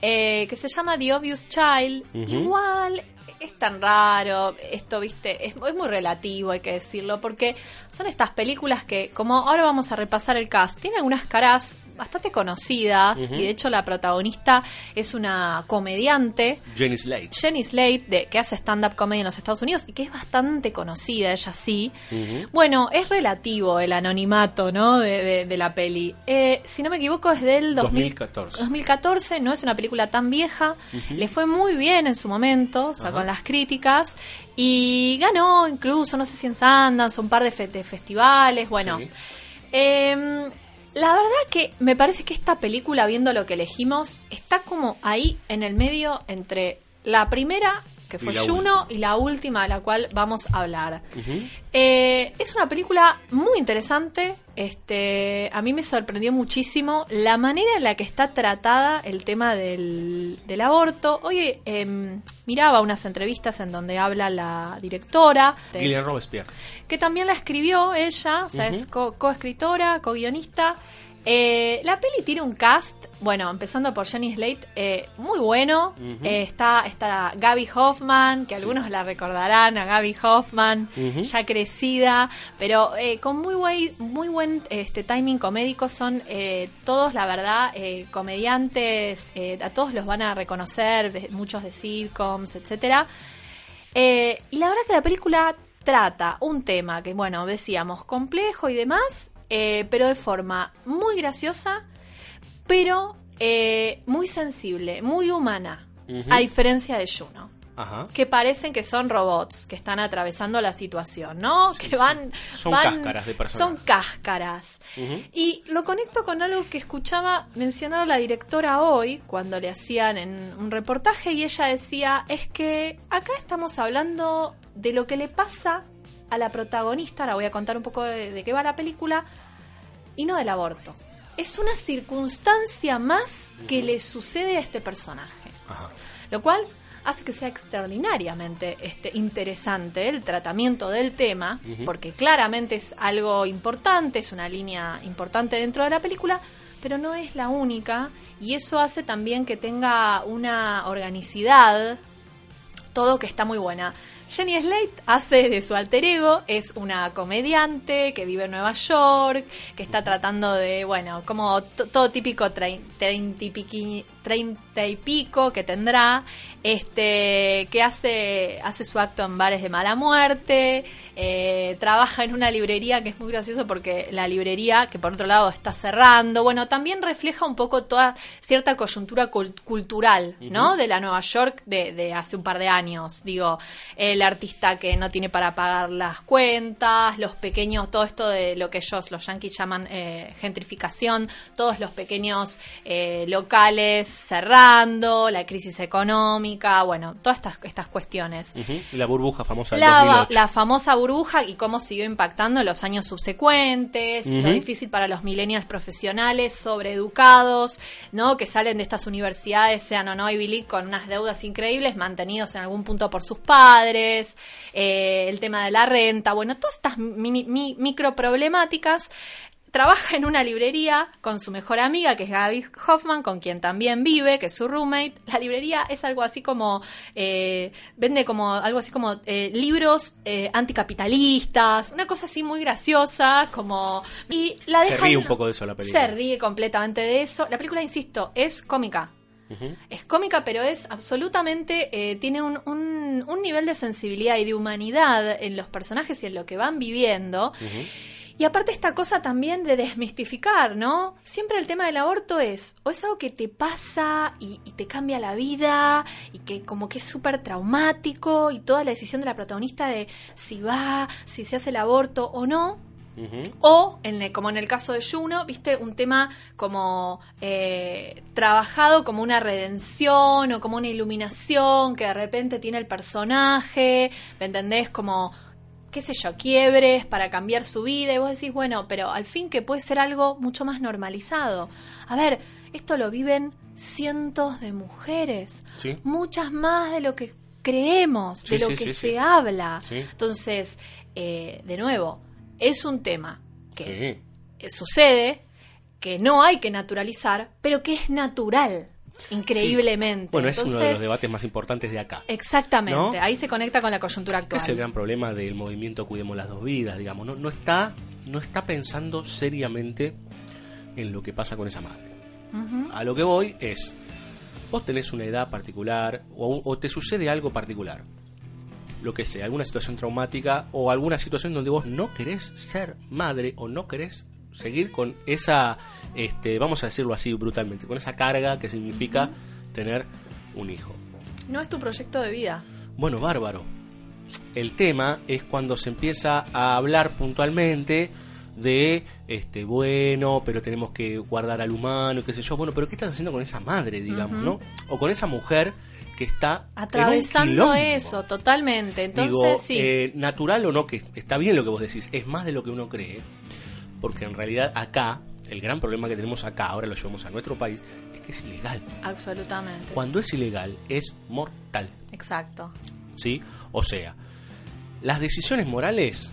Eh, que se llama The Obvious Child. Igual es tan raro, esto, viste, es, es muy relativo, hay que decirlo, porque son estas películas que, como ahora vamos a repasar el cast, tiene algunas caras bastante conocidas y de hecho la protagonista es una comediante Jenny Slate. Jenny Slate, de, que hace stand-up comedy en los Estados Unidos y que es bastante conocida, ella sí. Bueno, es relativo el anonimato, ¿no? De, de- de la peli. Eh, si no me equivoco, es del 2000 2014. 2014, no es una película tan vieja. Le fue muy bien en su momento, o sea, con las críticas. Y ganó incluso, no sé si en Sundance, un par de, fe- de festivales. Bueno, Sí. Em, la verdad que me parece que esta película, viendo lo que elegimos, está como ahí en el medio entre la primera, que Y fue la Juno, y la última, de la cual vamos a hablar. Eh, es una película muy interesante. Este, a mí me sorprendió muchísimo la manera en la que está tratada el tema del, del aborto. Oye, em, miraba unas entrevistas en donde habla la directora. de- Gillian Robespierre. que también la escribió ella, o sea, es Ujú. co- coescritora, co-guionista. Eh, la peli tiene un cast, bueno, empezando por Jenny Slate, eh, muy bueno. Eh, está, está Gaby Hoffman, que algunos la recordarán, a Gaby Hoffman, ya crecida, pero eh, con muy buen, muy buen este, timing comédico. Son eh, todos, la verdad, comediantes, a todos los van a reconocer, muchos de sitcoms, etcétera. Eh, y la verdad que la película trata un tema que, bueno, decíamos, complejo y demás, eh, pero de forma muy graciosa, pero eh, muy sensible, muy humana, a diferencia de Juno. Ajá. Que parecen que son robots que están atravesando la situación, ¿no? que van. Son van- cáscaras de personas. Son cáscaras. Y lo conecto con algo que escuchaba mencionar la directora hoy, cuando le hacían en un reportaje, y ella decía: es que acá estamos hablando de lo que le pasa a la protagonista. Ahora voy a contar un poco de, de qué va la película, y no del aborto. Es una circunstancia más que le sucede a este personaje. Ajá. Lo cual hace que sea extraordinariamente este, interesante el tratamiento del tema, porque claramente es algo importante, es una línea importante dentro de la película, pero no es la única, y eso hace también que tenga una organicidad, todo que está muy buena. Jenny Slate hace de su alter ego, es una comediante que vive en Nueva York, que está tratando de, bueno, como to- todo típico trein- treinta y pico que tendrá, este, que hace, hace su acto en bares de mala muerte, eh, trabaja en una librería que es muy gracioso porque la librería, que por otro lado está cerrando, bueno, también refleja un poco toda cierta coyuntura cul- cultural, ¿no? De la Nueva York de, de hace un par de años. Digo, el artista que no tiene para pagar las cuentas, los pequeños, todo esto de lo que ellos, los yankees llaman eh, gentrificación, todos los pequeños eh, locales cerrando, la crisis económica, bueno, todas estas, estas cuestiones. La burbuja famosa del La, 2008. la famosa burbuja y cómo siguió impactando en los años subsecuentes, lo Ujú. difícil para los millennials profesionales, sobreeducados, ¿no? Que salen de estas universidades, sean o no Ivy League, con unas deudas increíbles, mantenidos en algún punto por sus padres, eh, el tema de la renta, bueno, todas estas mini, mi- micro problemáticas. Trabaja en una librería con su mejor amiga, que es Gaby Hoffman, con quien también vive, que es su roommate. La librería es algo así como, eh, vende como algo así como eh, libros anticapitalistas, una cosa así muy graciosa, como... Y la Se dejan- ríe un poco de eso la película. Se ríe completamente de eso. La película, insisto, es cómica. Es cómica, pero es absolutamente, eh, tiene un, un, un nivel de sensibilidad y de humanidad en los personajes y en lo que van viviendo. Y aparte esta cosa también de desmistificar, ¿no? Siempre el tema del aborto es, o es algo que te pasa y, y te cambia la vida, y que como que es súper traumático, y toda la decisión de la protagonista de si va, si se hace el aborto o no, O, en como en el caso de Juno, viste, un tema como eh, trabajado como una redención o como una iluminación que de repente tiene el personaje, ¿me entendés? Como, qué sé yo, quiebres para cambiar su vida y vos decís, bueno, pero al fin que puede ser algo mucho más normalizado. A ver, esto lo viven cientos de mujeres, Sí. muchas más de lo que creemos, de lo sí, que se habla. Entonces, eh, de nuevo, es un tema que Sí. eh, sucede, que no hay que naturalizar, pero que es natural, increíblemente. Bueno, es uno de los debates más importantes de acá. Exactamente, ¿No? ahí se conecta con la coyuntura actual. Es el gran problema del movimiento Cuidemos las dos vidas, digamos. No, no, está, no está pensando seriamente en lo que pasa con esa madre. A lo que voy es, vos tenés una edad particular o, o te sucede algo particular. Lo que sea, alguna situación traumática o alguna situación donde vos no querés ser madre o no querés seguir con esa, este, vamos a decirlo así brutalmente, con esa carga que significa tener un hijo. No es tu proyecto de vida. Bueno, bárbaro. El tema es cuando se empieza a hablar puntualmente de, este, bueno, pero tenemos que guardar al humano, y qué sé yo. Bueno, pero ¿qué estás haciendo con esa madre, digamos, no? O con esa mujer que está Atravesando eso, totalmente. Entonces, Digo, sí. eh, natural o no, que está bien lo que vos decís, es más de lo que uno cree, porque en realidad acá, el gran problema que tenemos acá, ahora lo llevamos a nuestro país, es que es ilegal. absolutamente. Cuando es ilegal, es mortal. Exacto. ¿sí? O sea, las decisiones morales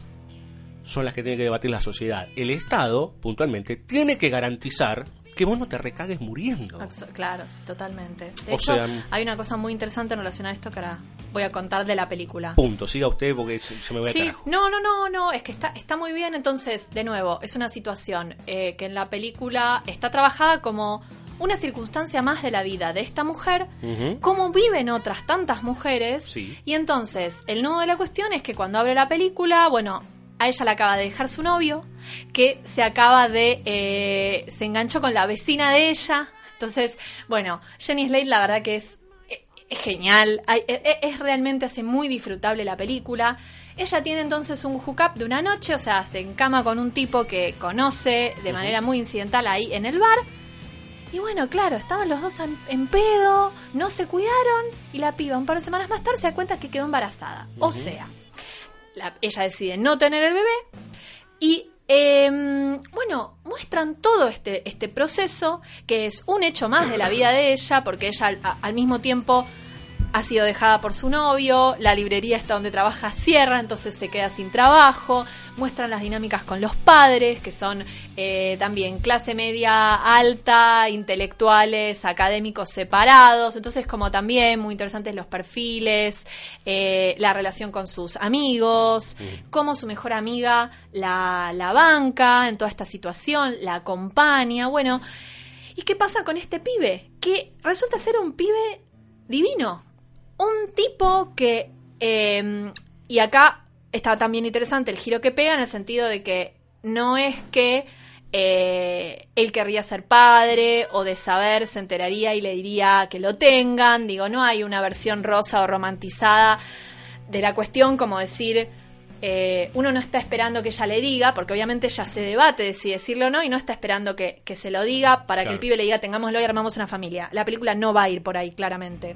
son las que tiene que debatir la sociedad. El Estado, puntualmente, tiene que garantizar que vos no te recagues muriendo. Claro, sí, totalmente. De O hecho, sea, hay una cosa muy interesante en relación a esto que ahora voy a contar de la película. Punto, siga usted porque se, se me va a Sí, carajo. no, no, no, no, es que está, está muy bien. Entonces, de nuevo, es una situación eh, que en la película está trabajada como una circunstancia más de la vida de esta mujer, Ujú. como viven otras tantas mujeres. Sí. Y entonces, el nudo de la cuestión es que cuando abre la película, bueno, a ella la acaba de dejar su novio, que se acaba de. eh, se enganchó con la vecina de ella. Entonces, bueno, Jenny Slate, la verdad que es eh, es genial, Hay- e- e- es realmente hace muy disfrutable la película. Ella tiene entonces un hookup de una noche, o sea, se encama con un tipo que conoce de manera muy incidental ahí en el bar. Y bueno, claro, estaban los dos en, en pedo, no se cuidaron y la piba un par de semanas más tarde se da cuenta que quedó embarazada. O sea, la- ella decide no tener el bebé y em, bueno, muestran todo este, este proceso que es un hecho más de la vida de ella porque ella al mismo tiempo ha sido dejada por su novio, la librería está donde trabaja cierra, entonces se queda sin trabajo, muestran las dinámicas con los padres, que son eh, también clase media alta, intelectuales, académicos separados, entonces como también muy interesantes los perfiles, eh, la relación con sus amigos, cómo su mejor amiga la, la banca en toda esta situación, la acompaña, bueno, ¿y qué pasa con este pibe? Que resulta ser un pibe divino. Un tipo que. eh, y acá está también interesante el giro que pega en el sentido de que no es que eh, él querría ser padre o de saber se enteraría y le diría que lo tengan. Digo, no hay una versión rosa o romantizada de la cuestión como decir. eh, uno no está esperando que ella le diga, porque obviamente ella se debate de si decirlo o no, y no está esperando que, que se lo diga para que el pibe le diga tengámoslo y armamos una familia. La película no va a ir por ahí, claramente.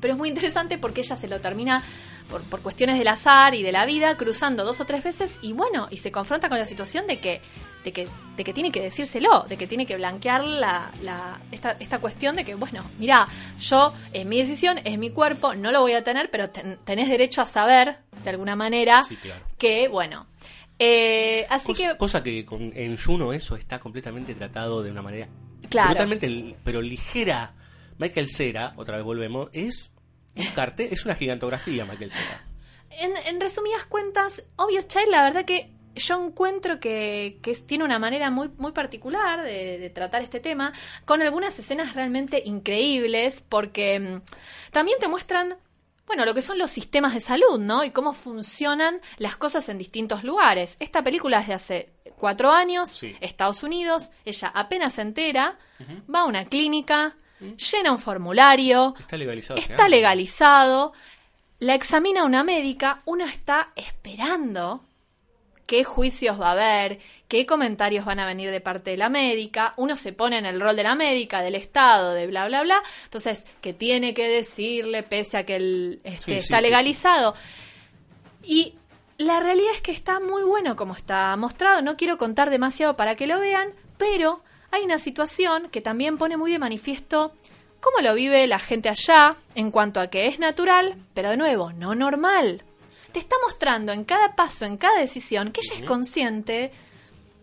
Pero es muy interesante porque ella se lo termina por, por cuestiones del azar y de la vida cruzando dos o tres veces y bueno, y se confronta con la situación de que, de que, de que tiene que decírselo, de que tiene que blanquear la, la- esta, esta cuestión de que, bueno, mira, yo, es mi decisión, es mi cuerpo, no lo voy a tener, pero ten- tenés derecho a saber, de alguna manera, Sí, claro. que, bueno. eh, así cosa, que, cosa que con- en Juno eso está completamente tratado de una manera Claro. li- pero ligera. Michael Cera, otra vez volvemos, es un cartel, es una gigantografía Michael Cera. en, en resumidas cuentas, Obvious Child, la verdad que yo encuentro que, tiene una manera muy, muy particular de, de tratar este tema, con algunas escenas realmente increíbles, porque mm, también te muestran, bueno, lo que son los sistemas de salud, ¿no? Y cómo funcionan las cosas en distintos lugares. Esta película es de hace cuatro años, Sí. Estados Unidos, ella apenas se entera, va a una clínica, llena un formulario, Está legalizado. hace está legalizado, la examina una médica, uno está esperando qué juicios va a haber, qué comentarios van a venir de parte de la médica, uno se pone en el rol de la médica, del Estado, de bla, bla, bla, entonces, ¿qué tiene que decirle pese a que el, este, Sí, está sí, sí. legalizado? Y la realidad es que está muy bueno como está mostrado, no quiero contar demasiado para que lo vean, pero hay una situación que también pone muy de manifiesto cómo lo vive la gente allá en cuanto a que es natural, pero de nuevo, no normal. Te está mostrando en cada paso, en cada decisión, que ella es consciente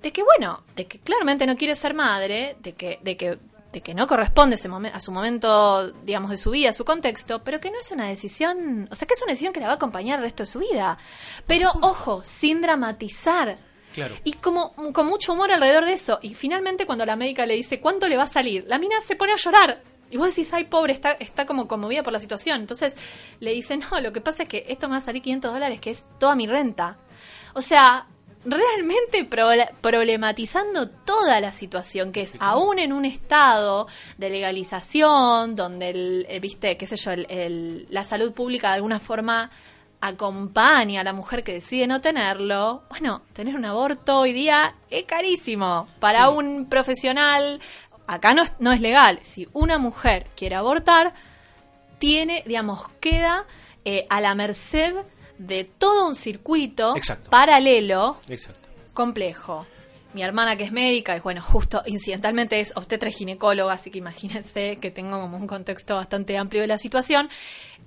de que, bueno, de que claramente no quiere ser madre, de que, de que, de que no corresponde ese a su momento, digamos, de su vida, a su contexto, pero que no es una decisión, o sea, que es una decisión que la va a acompañar el resto de su vida. Pero, ojo, sin dramatizar. Claro. Y como con mucho humor alrededor de eso. Y finalmente cuando la médica le dice cuánto le va a salir, la mina se pone a llorar. Y vos decís, ay, pobre, está, está como conmovida por la situación. Entonces le dice, no, lo que pasa es que esto me va a salir 500 dólares, que es toda mi renta. O sea, realmente proble- problematizando toda la situación, que es aún en un estado de legalización, donde, el, eh, viste, qué sé yo, el- el- la salud pública de alguna forma acompaña a la mujer que decide no tenerlo, bueno, tener un aborto hoy día es carísimo para un profesional. Acá no es, no es legal. Si una mujer quiere abortar, tiene, digamos, queda eh, a la merced de todo un circuito Exacto. paralelo Exacto. complejo. Mi hermana que es médica, es bueno, justo incidentalmente es obstetra y ginecóloga, así que imagínense que tengo como un contexto bastante amplio de la situación.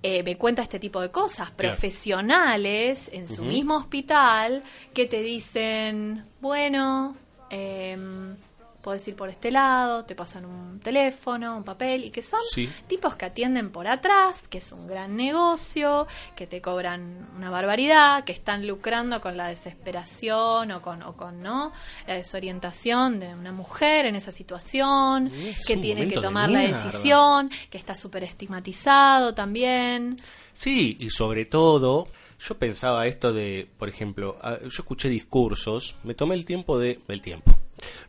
Eh, me cuenta este tipo de cosas, Claro. profesionales en su mismo hospital que te dicen, bueno, em, puedes ir por este lado, te pasan un teléfono, un papel, y que son Sí. tipos que atienden por atrás, que es un gran negocio, que te cobran una barbaridad, que están lucrando con la desesperación o con, o con ¿no? la desorientación de una mujer en esa situación, Es que tiene que tomar la decisión, que está súper estigmatizado también. Sí, y sobre todo, yo pensaba esto de, por ejemplo, yo escuché discursos, me tomé el tiempo de, el tiempo.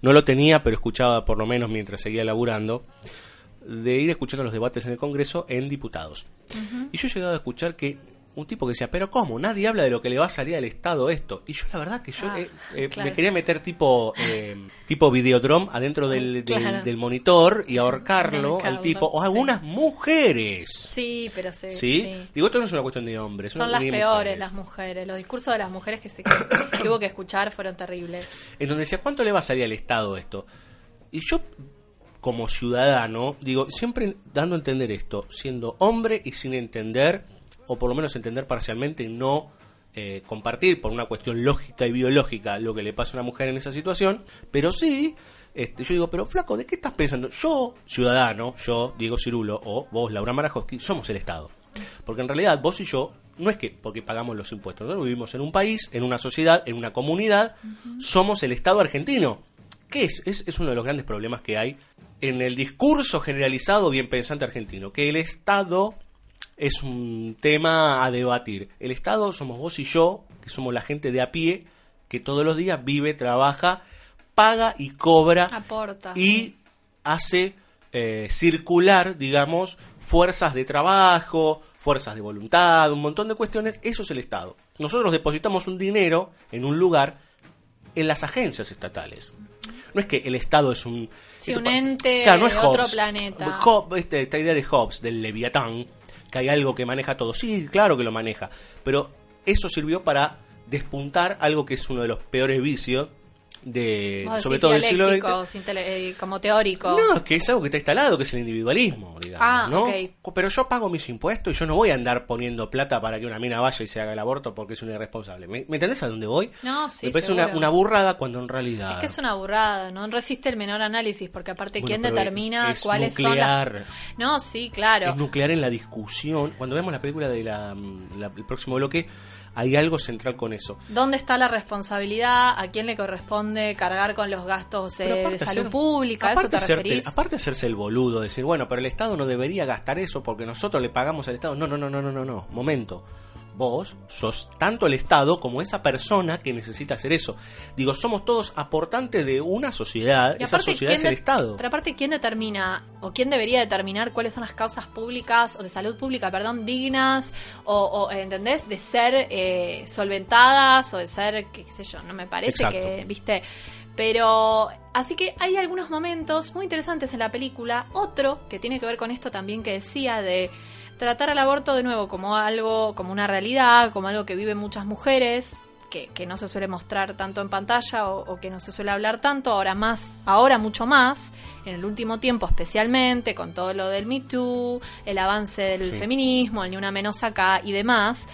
No lo tenía, pero escuchaba por lo menos mientras seguía laburando, de ir escuchando los debates en el Congreso en diputados. Y yo he llegado a escuchar que un tipo que decía, pero ¿cómo? Nadie habla de lo que le va a salir al Estado esto. Y yo la verdad que yo Ah, eh, eh, claro. me quería meter tipo eh, tipo videodrome adentro del, del- Claro. del monitor y ahorcarlo al tipo, o sí. algunas mujeres. Sí, pero se, ¿Sí? sí. Digo, esto no es una cuestión de hombres. Son las peores mujeres. las mujeres. Los discursos de las mujeres que, se, que hubo que escuchar fueron terribles. En donde decía, ¿cuánto le va a salir al Estado esto? Y yo, como ciudadano, digo, siempre dando a entender esto, siendo hombre y sin entender, o por lo menos entender parcialmente, y no eh, compartir por una cuestión lógica y biológica lo que le pasa a una mujer en esa situación, pero sí, este, yo digo, pero flaco, ¿de qué estás pensando? Yo, ciudadano, yo, Diego Cirulo, o vos, Laura Marajowski, somos el Estado. Porque en realidad vos y yo, no es que porque pagamos los impuestos, nosotros vivimos en un país, en una sociedad, en una comunidad, somos el Estado argentino. ¿Qué es? es? Es uno de los grandes problemas que hay en el discurso generalizado bien pensante argentino, que el Estado es un tema a debatir. El Estado somos vos y yo, que somos la gente de a pie, que todos los días vive, trabaja, paga y cobra Aporta. y hace eh, circular, digamos, fuerzas de trabajo, fuerzas de voluntad, un montón de cuestiones. Eso es el Estado. Nosotros depositamos un dinero en un lugar en las agencias estatales. No es que el Estado es un... Sí, un ente Claro, no es de otro Hobbes. planeta. Hobbes, este, esta idea de Hobbes, del Leviatán, que hay algo que maneja todo. Sí, claro que lo maneja. Pero eso sirvió para despuntar algo que es uno de los peores vicios de Vos sobre todo del siglo XX. eh, como teórico. No, es que es algo que está instalado, que es el individualismo, digamos, Ah, ¿no? ok. Pero yo pago mis impuestos y yo no voy a andar poniendo plata para que una mina vaya y se haga el aborto porque es un irresponsable. ¿Me, me entendés a dónde voy? No, sí, Me parece una, burrada cuando en realidad... Es que es una burrada, no resiste el menor análisis, porque aparte, Bueno, ¿quién determina es cuáles nuclear. son las... No, sí, claro. Es nuclear en la discusión. Cuando vemos la película de la, la- el próximo bloque, hay algo central con eso. ¿Dónde está la responsabilidad? ¿A quién le corresponde cargar con los gastos eh, de salud pública? ¿A eso aparte te hacerte- referís? aparte de hacerse el boludo, decir, bueno, pero el Estado no debería gastar eso porque nosotros le pagamos al Estado. No, no, no, no, no, no, no. Momento. Vos sos tanto el Estado como esa persona que necesita hacer eso. Digo, somos todos aportantes de una sociedad. Y Esa aparte, sociedad es ¿quién el Estado. Pero aparte, ¿quién determina o quién debería determinar cuáles son las causas públicas o de salud pública, perdón, dignas o, o, ¿entendés? De ser eh, solventadas o de ser, qué, qué sé yo, no me parece Exacto. que, viste... Pero, así que hay algunos momentos muy interesantes en la película. Otro que tiene que ver con esto también que decía de tratar al aborto de nuevo como algo, como una realidad, como algo que viven muchas mujeres, que, que no se suele mostrar tanto en pantalla o, o que no se suele hablar tanto, ahora más, ahora mucho más, en el último tiempo especialmente, con todo lo del Me Too, el avance del Sí. feminismo, el ni una menos acá y demás,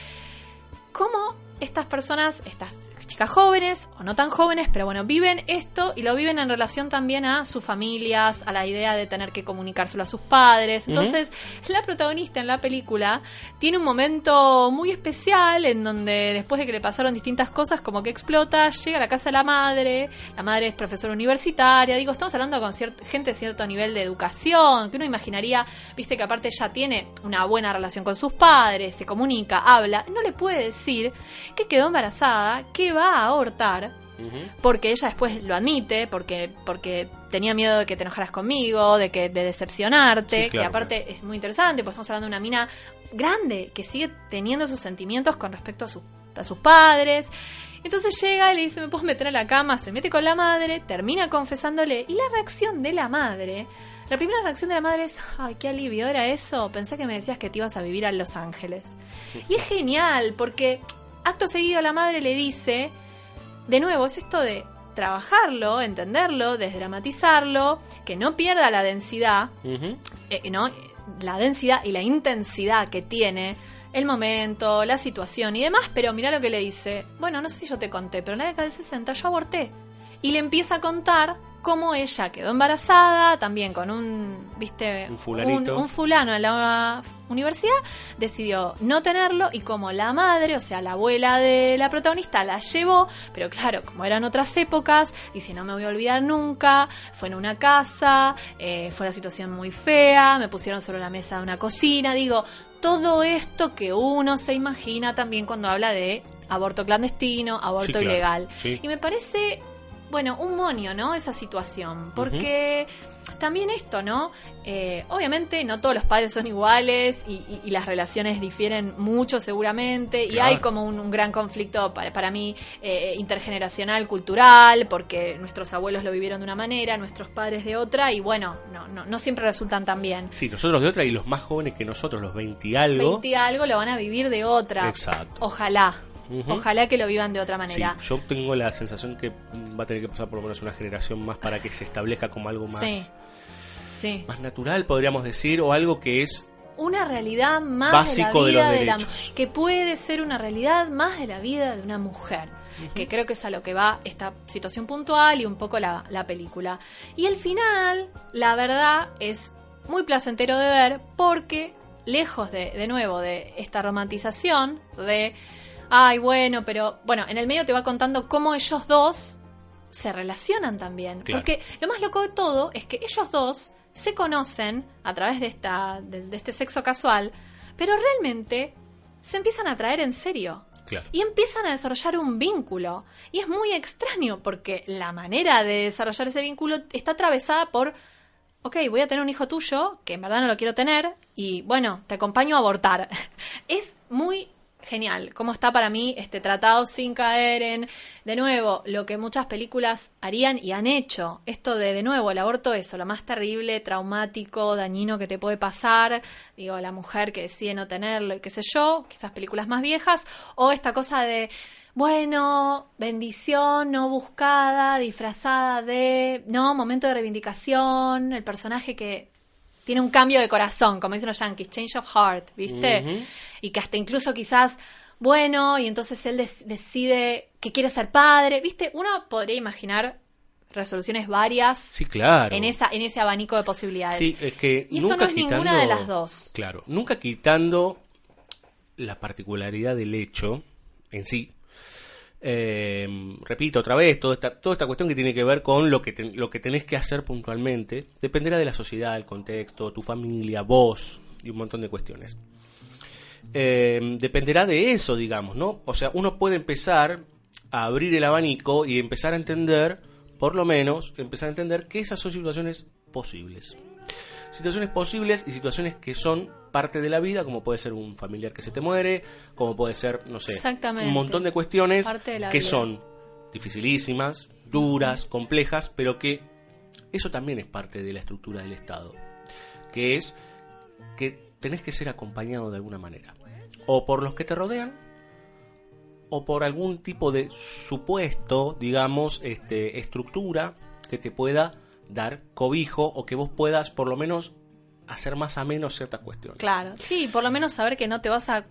cómo estas personas, estas chicas jóvenes o no tan jóvenes, pero bueno, viven esto y lo viven en relación también a sus familias, a la idea de tener que comunicárselo a sus padres. Entonces, la protagonista en la película tiene un momento muy especial en donde después de que le pasaron distintas cosas, como que explota, llega a la casa de la madre, la madre es profesora universitaria, digo, estamos hablando con gente de cierto nivel de educación, que uno imaginaría, viste que aparte ella tiene una buena relación con sus padres, se comunica, habla, no le puede decir que quedó embarazada, que va a abortar, porque ella después lo admite, porque, porque tenía miedo de que te enojaras conmigo, de que de decepcionarte, Sí, claro, que aparte es muy interesante, pues estamos hablando de una mina grande que sigue teniendo esos sentimientos con respecto a, su- a sus padres. Entonces llega y le dice, ¿me puedo meter a la cama? Se mete con la madre, termina confesándole, y la reacción de la madre, la primera reacción de la madre es, ay, qué alivio, ¿era eso? Pensé que me decías que te ibas a vivir a Los Ángeles. Y es genial, porque acto seguido la madre le dice, de nuevo, es esto de trabajarlo, entenderlo, desdramatizarlo, que no pierda la densidad, eh, ¿no? La densidad y la intensidad que tiene el momento, la situación y demás, pero mira lo que le dice. Bueno, no sé si yo te conté, pero en la década del 60 yo aborté. Y le empieza a contar cómo ella quedó embarazada, también con un, viste, Un fulanito. un, un fulano en la universidad, decidió no tenerlo y como la madre, o sea, la abuela de la protagonista, la llevó, pero claro, como eran otras épocas, dice, no me voy a olvidar nunca, fue en una casa, eh, fue una situación muy fea, me pusieron sobre la mesa de una cocina, digo, todo esto que uno se imagina también cuando habla de aborto clandestino, aborto Sí, claro. ilegal. Sí. Y me parece, bueno, un monio, ¿no? Esa situación. Porque también esto, ¿no? Eh, obviamente no todos los padres son iguales y, y- y las relaciones difieren mucho seguramente. Y hay como un, un gran conflicto para, para mí eh, intergeneracional, cultural, porque nuestros abuelos lo vivieron de una manera, nuestros padres de otra. Y bueno, no, no, no siempre resultan tan bien. Sí, nosotros de otra y los más jóvenes que nosotros, los 20 y algo. 20 y algo lo van a vivir de otra. Exacto. Ojalá. Ojalá que lo vivan de otra Sí, manera. yo tengo la sensación que va a tener que pasar por lo menos una generación más para que se establezca como algo más, Sí. Sí. más natural, podríamos decir, o algo que es una realidad más Básico de de la los vida de, la derechos. que puede ser una realidad más de la vida de una mujer que creo que es a lo que va esta situación puntual y un poco la, la película y el final la verdad es muy placentero de ver porque lejos de de nuevo de esta romantización de ay bueno pero bueno en el medio te va contando cómo ellos dos se relacionan también. Claro. Porque lo más loco de todo es que ellos dos se conocen a través de, esta, de, de este sexo casual, pero realmente se empiezan a traer en serio. Claro. Y empiezan a desarrollar un vínculo. Y es muy extraño porque la manera de desarrollar ese vínculo está atravesada por, ok, voy a tener un hijo tuyo, que en verdad no lo quiero tener, y bueno, te acompaño a abortar. es muy genial cómo está para mí este tratado sin caer en, de nuevo, lo que muchas películas harían y han hecho. Esto de, de nuevo, el aborto eso, lo más terrible, traumático, dañino que te puede pasar. Digo, la mujer que decide no tenerlo y qué sé yo, quizás películas más viejas, o esta cosa de, bueno, bendición no buscada, disfrazada de, no, momento de reivindicación, el personaje que tiene un cambio de corazón, como dicen los yankees, change of heart, ¿viste? Y que hasta incluso quizás, bueno, y entonces él decide que quiere ser padre, ¿viste? Uno podría imaginar resoluciones varias Sí, claro. en, esa, en ese abanico de posibilidades. Sí, es que Y esto nunca no es ninguna quitando- de las dos. Claro, nunca quitando la particularidad del hecho en sí. Eh, repito otra vez, toda esta, toda esta cuestión que tiene que ver con lo que, lo que tenés que hacer puntualmente, dependerá de la sociedad, el contexto, tu familia, vos y un montón de cuestiones. Eh, dependerá de eso, digamos, ¿no? O sea, uno puede empezar a abrir el abanico y empezar a entender, por lo menos, empezar a entender que esas son situaciones posibles. Situaciones posibles y situaciones que son parte de la vida, como puede ser un familiar que se te muere, como puede ser, no sé, un montón de cuestiones de que vida. son dificilísimas, duras, complejas, pero que eso también es parte de la estructura del Estado, que es que tenés que ser acompañado de alguna manera, o por los que te rodean, o por algún tipo de supuesto, digamos, este, estructura que te pueda dar cobijo o que vos puedas por lo menos hacer más ameno ciertas cuestiones. Claro, sí, por lo menos saber que no te vas a,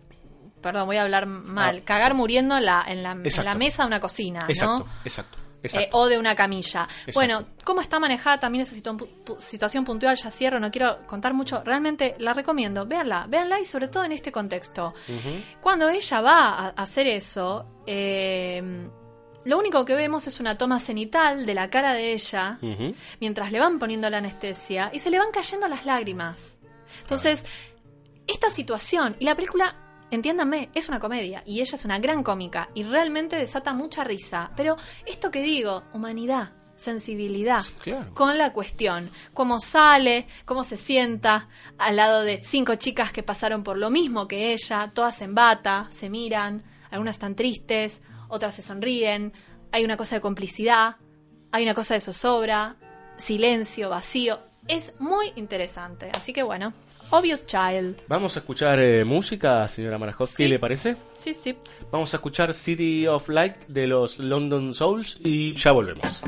perdón, voy a hablar mal, Ah, cagar sí. muriendo en la, en la, en la Exacto. mesa de una cocina, Exacto, ¿no? exacto, Eh, o de una camilla. Exacto. Bueno, ¿cómo está manejada también esa situ- situación puntual? Ya cierro, no quiero contar mucho. Realmente la recomiendo. Véanla, véanla y sobre todo en este contexto. Cuando ella va a a hacer eso, eh, lo único que vemos es una toma cenital de la cara de ella mientras le van poniendo la anestesia y se le van cayendo las lágrimas. Entonces, esta situación, y la película, entiéndanme, es una comedia y ella es una gran cómica y realmente desata mucha risa. Pero esto que digo, humanidad, sensibilidad claro. con la cuestión, cómo sale, cómo se sienta al lado de cinco chicas que pasaron por lo mismo que ella, todas en bata, se miran, algunas están tristes, otras se sonríen, hay una cosa de complicidad, hay una cosa de zozobra, silencio, vacío, es muy interesante, así que bueno, Obvious Child. Vamos a escuchar eh, música, señora Marajowski, Sí. ¿le parece? Sí, sí. Vamos a escuchar City of Light de los London Souls y ya volvemos.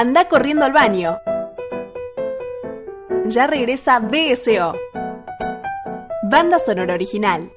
Anda corriendo al baño. Ya regresa BSO. Banda sonora original.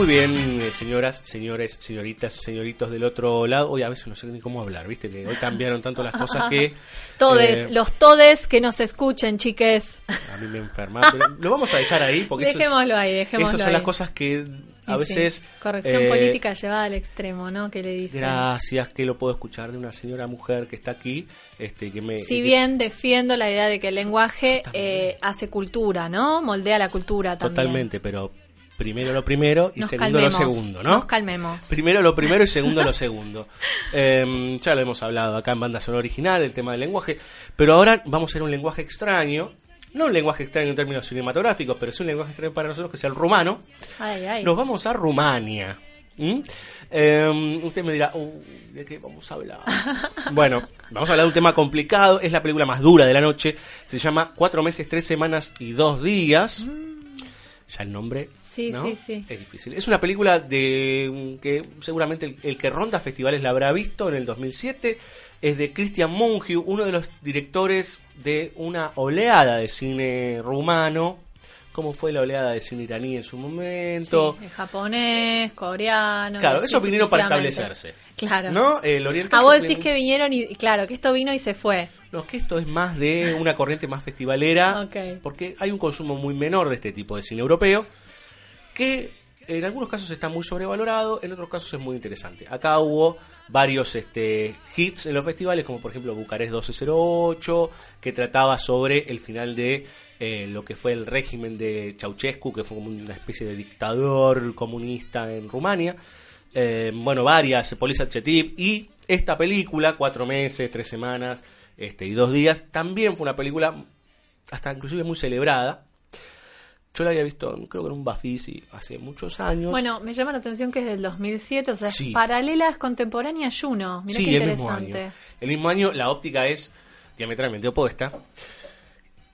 Muy bien, eh, señoras, señores, señoritas, señoritos del otro lado. Hoy a veces no sé ni cómo hablar, ¿viste? Que hoy cambiaron tanto las cosas que Todes, eh, los todes que nos escuchen, chiques. A mí me enferma. Pero lo vamos a dejar ahí porque eso es- Dejémoslo ahí, dejémoslo esas son ahí. las cosas que a veces... sí, Corrección eh, política llevada al extremo, ¿no? Que le dicen. Gracias, que lo puedo escuchar de una señora mujer que está aquí, este, que me... Si que- bien defiendo la idea de que el lenguaje eh, hace cultura, ¿no? Moldea la cultura también. Totalmente, pero primero lo primero y Nos segundo calmemos, lo segundo, ¿no? Nos calmemos. Primero lo primero y segundo lo segundo. Em, ya lo hemos hablado acá en banda sonora original, el tema del lenguaje, pero ahora vamos a hacer un lenguaje extraño, no un lenguaje extraño en términos cinematográficos, pero sí un lenguaje extraño para nosotros que sea el rumano. Ay, ay. Nos vamos a Rumania. ¿Mm? Em, usted me dirá, "Uh, ¿de qué vamos a hablar? bueno, vamos a hablar de un tema complicado. Es la película más dura de la noche. Se llama Cuatro meses, tres semanas y dos días. Ya el nombre. Sí, ¿no? sí, sí. Es difícil. Es una película de que seguramente el, el que ronda festivales la habrá visto en el 2007. Es de Christian Mungiu, uno de los directores de una oleada de cine rumano. ¿Cómo fue la oleada de cine iraní en su momento? Sí, japonés, coreano. Claro, esos vinieron para establecerse. Claro. ¿No? El oriental A vos decís que vinieron y, claro, que esto vino y se fue. No, que esto es más de una corriente más festivalera. Ok. Porque hay un consumo muy menor de este tipo de cine europeo. Que en algunos casos está muy sobrevalorado, en otros casos es muy interesante. Acá hubo varios este, hits en los festivales, como por ejemplo Bucarest 1208, que trataba sobre el final de eh, lo que fue el régimen de Ceausescu, que fue como una especie de dictador comunista en Rumania. Eh, bueno, varias, Polis Chetip y esta película, cuatro meses, tres semanas este, y dos días, también fue una película hasta inclusive muy celebrada. Yo la había visto, creo que en un Bafisi hace muchos años. Bueno, me llama la atención que es del 2007, o sea, Sí. es paralela, es contemporánea a Juno. Mira sí, qué el mismo año. El mismo año, la óptica es diametralmente opuesta.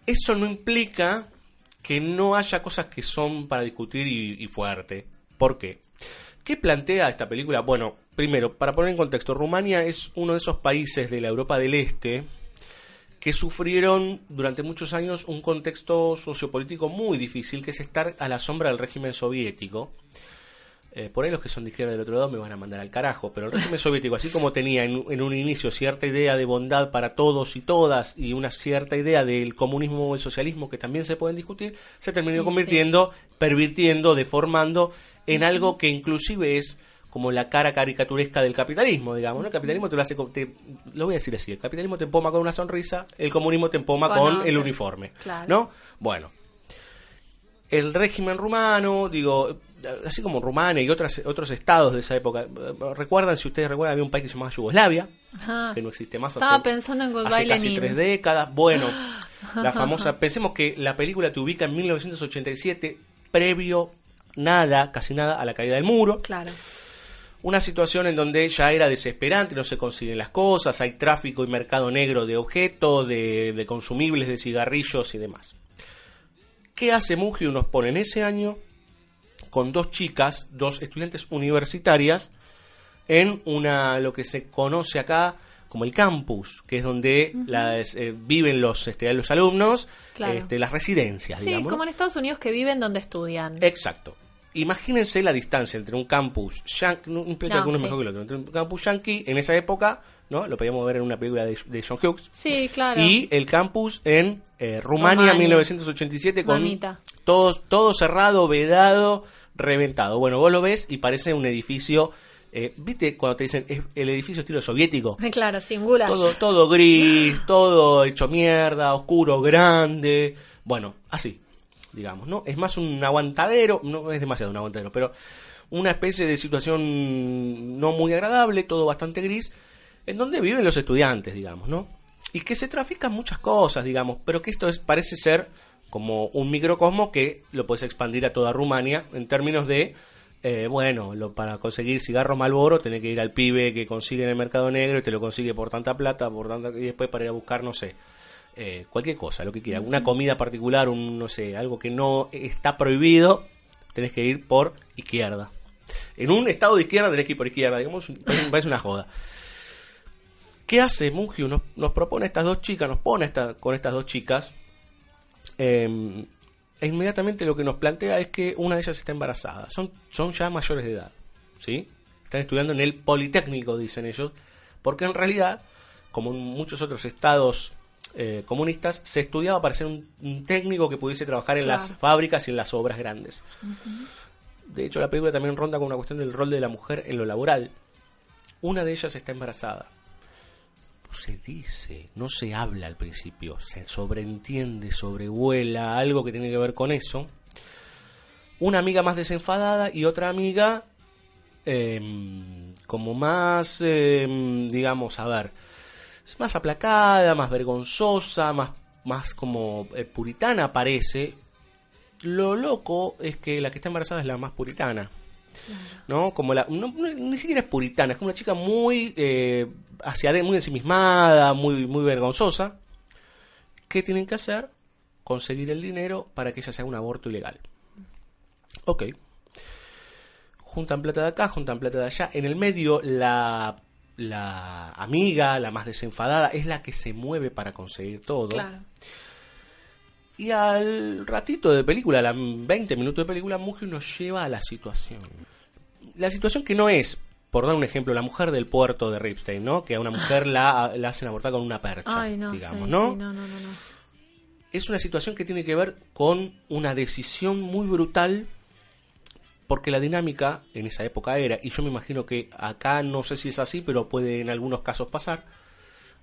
Eso no implica que no haya cosas que son para discutir y, y fuerte. ¿Por qué? ¿Qué plantea esta película? Bueno, primero, para poner en contexto, Rumania es uno de esos países de la Europa del Este que sufrieron durante muchos años un contexto sociopolítico muy difícil, que es estar a la sombra del régimen soviético. Eh, por ahí los que son de izquierda del otro lado me van a mandar al carajo, pero el régimen soviético, así como tenía en, en un inicio cierta idea de bondad para todos y todas y una cierta idea del comunismo o el socialismo que también se pueden discutir, se terminó Sí, convirtiendo, pervirtiendo, deformando en algo que inclusive es como la cara caricaturesca del capitalismo, digamos, ¿no? El capitalismo te lo hace, te- lo voy a decir así, el capitalismo te empoma con una sonrisa, el comunismo te empoma Con el uniforme, Claro. ¿no? Bueno, el régimen rumano, digo, así como Rumania y otras, otros estados de esa época, recuerdan, si ustedes recuerdan, había un país que se llamaba Yugoslavia, Ajá. que no existe más Estaba hace, pensando en Goodbye hace casi Lenin. tres décadas. Bueno, la famosa, pensemos que la película te ubica en 1987, previo nada, casi nada, a la caída del muro. Claro. Una situación en donde ya era desesperante, no se consiguen las cosas, hay tráfico y mercado negro de objetos, de, de consumibles, de cigarrillos y demás. ¿Qué hace Mugiu? Nos pone en ese año con dos chicas, dos estudiantes universitarias, en una lo que se conoce acá como el campus, que es donde las, eh, viven los, este, los alumnos, Claro. este, las residencias, Sí, digamos. ¿no? como en Estados Unidos que viven donde estudian. Exacto. Imagínense la distancia entre un campus yankee, no implica No, que uno es sí. mejor que el otro, entre un campus yankee en esa época, ¿no? Lo podíamos ver en una película de, de John Hughes. Sí, claro. Y el campus en eh, Rumania, Rumania. 1987 con Mamita. todo, todo cerrado, vedado, reventado. Bueno, vos lo ves y parece un edificio, eh, ¿viste cuando te dicen es el edificio estilo soviético? Claro, singular. Todo, todo gris, todo hecho mierda, oscuro, grande. Bueno, así, digamos, ¿no? Es más un aguantadero, no es demasiado un aguantadero, pero una especie de situación no muy agradable, todo bastante gris, en donde viven los estudiantes, digamos, ¿no? Y que se trafican muchas cosas, digamos, pero que esto es, parece ser como un microcosmo que lo puedes expandir a toda Rumania en términos de eh, bueno, lo, para conseguir cigarro Malboro tenés que ir al pibe que consigue en el mercado negro y te lo consigue por tanta plata, por tanta y después para ir a buscar, no sé, eh, cualquier cosa, lo que quiera, una comida particular, un no sé, algo que no está prohibido, tenés que ir por izquierda. En un estado de izquierda tenés que ir por izquierda, digamos, parece una joda. ¿Qué hace Mungiu? Nos, propone estas dos chicas, nos pone esta, con estas dos chicas, eh, e inmediatamente lo que nos plantea es que una de ellas está embarazada. Son, son ya mayores de edad, ¿sí? Están estudiando en el Politécnico, dicen ellos, porque en realidad, como en muchos otros estados eh, comunistas, se estudiaba para ser un, un técnico que pudiese trabajar en las fábricas y en las obras grandes. De hecho, la película también ronda con una cuestión del rol de la mujer en lo laboral. Una de ellas está embarazada. Se dice, no se habla al principio, se sobreentiende, sobrevuela algo que tiene que ver con eso. Una amiga más desenfadada y otra amiga em, como más, em, digamos, a ver, más aplacada, más vergonzosa, más, más como eh, puritana parece. Lo loco es que la que está embarazada es la más puritana. ¿No? Como la. no- no- ni siquiera es puritana, es como una chica muy. Eh, hacia adentro, muy ensimismada, muy, muy vergonzosa. ¿Qué tienen que hacer? Conseguir el dinero para que ella se haga un aborto ilegal. Ok. Juntan plata de acá, juntan plata de allá. En el medio, la, la amiga, la más desenfadada, es la que se mueve para conseguir todo. Claro. Y al ratito de película, a las 20 minutos de película, Muji nos lleva a la situación. La situación que no es, por dar un ejemplo, la mujer del puerto de Ripstein, ¿no? Que a una mujer la, la hacen abortar con una percha, Ay, no, digamos, sí, ¿no? sí, no, no, no, no. Es una situación que tiene que ver con una decisión muy brutal, porque la dinámica en esa época era, y yo me imagino que acá no sé si es así, pero puede en algunos casos pasar,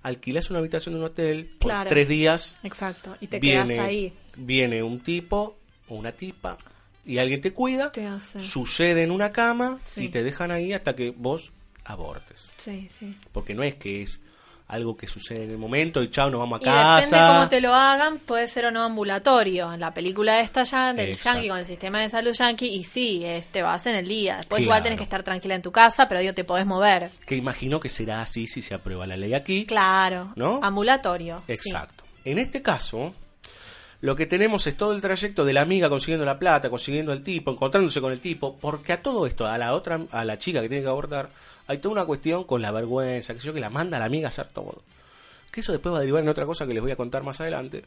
alquilás una habitación de un hotel por Claro. tres días Exacto. Y te viene, quedas ahí. viene un tipo o una tipa y alguien te cuida, Te hace. sucede en una cama Sí. y te dejan ahí hasta que vos abortes. Sí, sí. Porque no es que es algo que sucede en el momento y chao, nos vamos a Y depende casa. cómo te lo hagan, puede ser o no ambulatorio. En la película esta ya del Exacto. yankee con el sistema de salud yankee, y sí, es, te vas en el día. Después Claro. igual tenés que estar tranquila en tu casa, pero digo, te podés mover. Que imagino que será así si se aprueba la ley aquí. Claro. ¿No? Ambulatorio. sí. Exacto. En este caso, lo que tenemos es todo el trayecto de la amiga consiguiendo la plata, consiguiendo al tipo, encontrándose con el tipo, porque a todo esto, a la otra, a la chica que tiene que abortar, hay toda una cuestión con la vergüenza, que sé yo, que la manda a la amiga a hacer todo. Que eso después va a derivar en otra cosa que les voy a contar más adelante.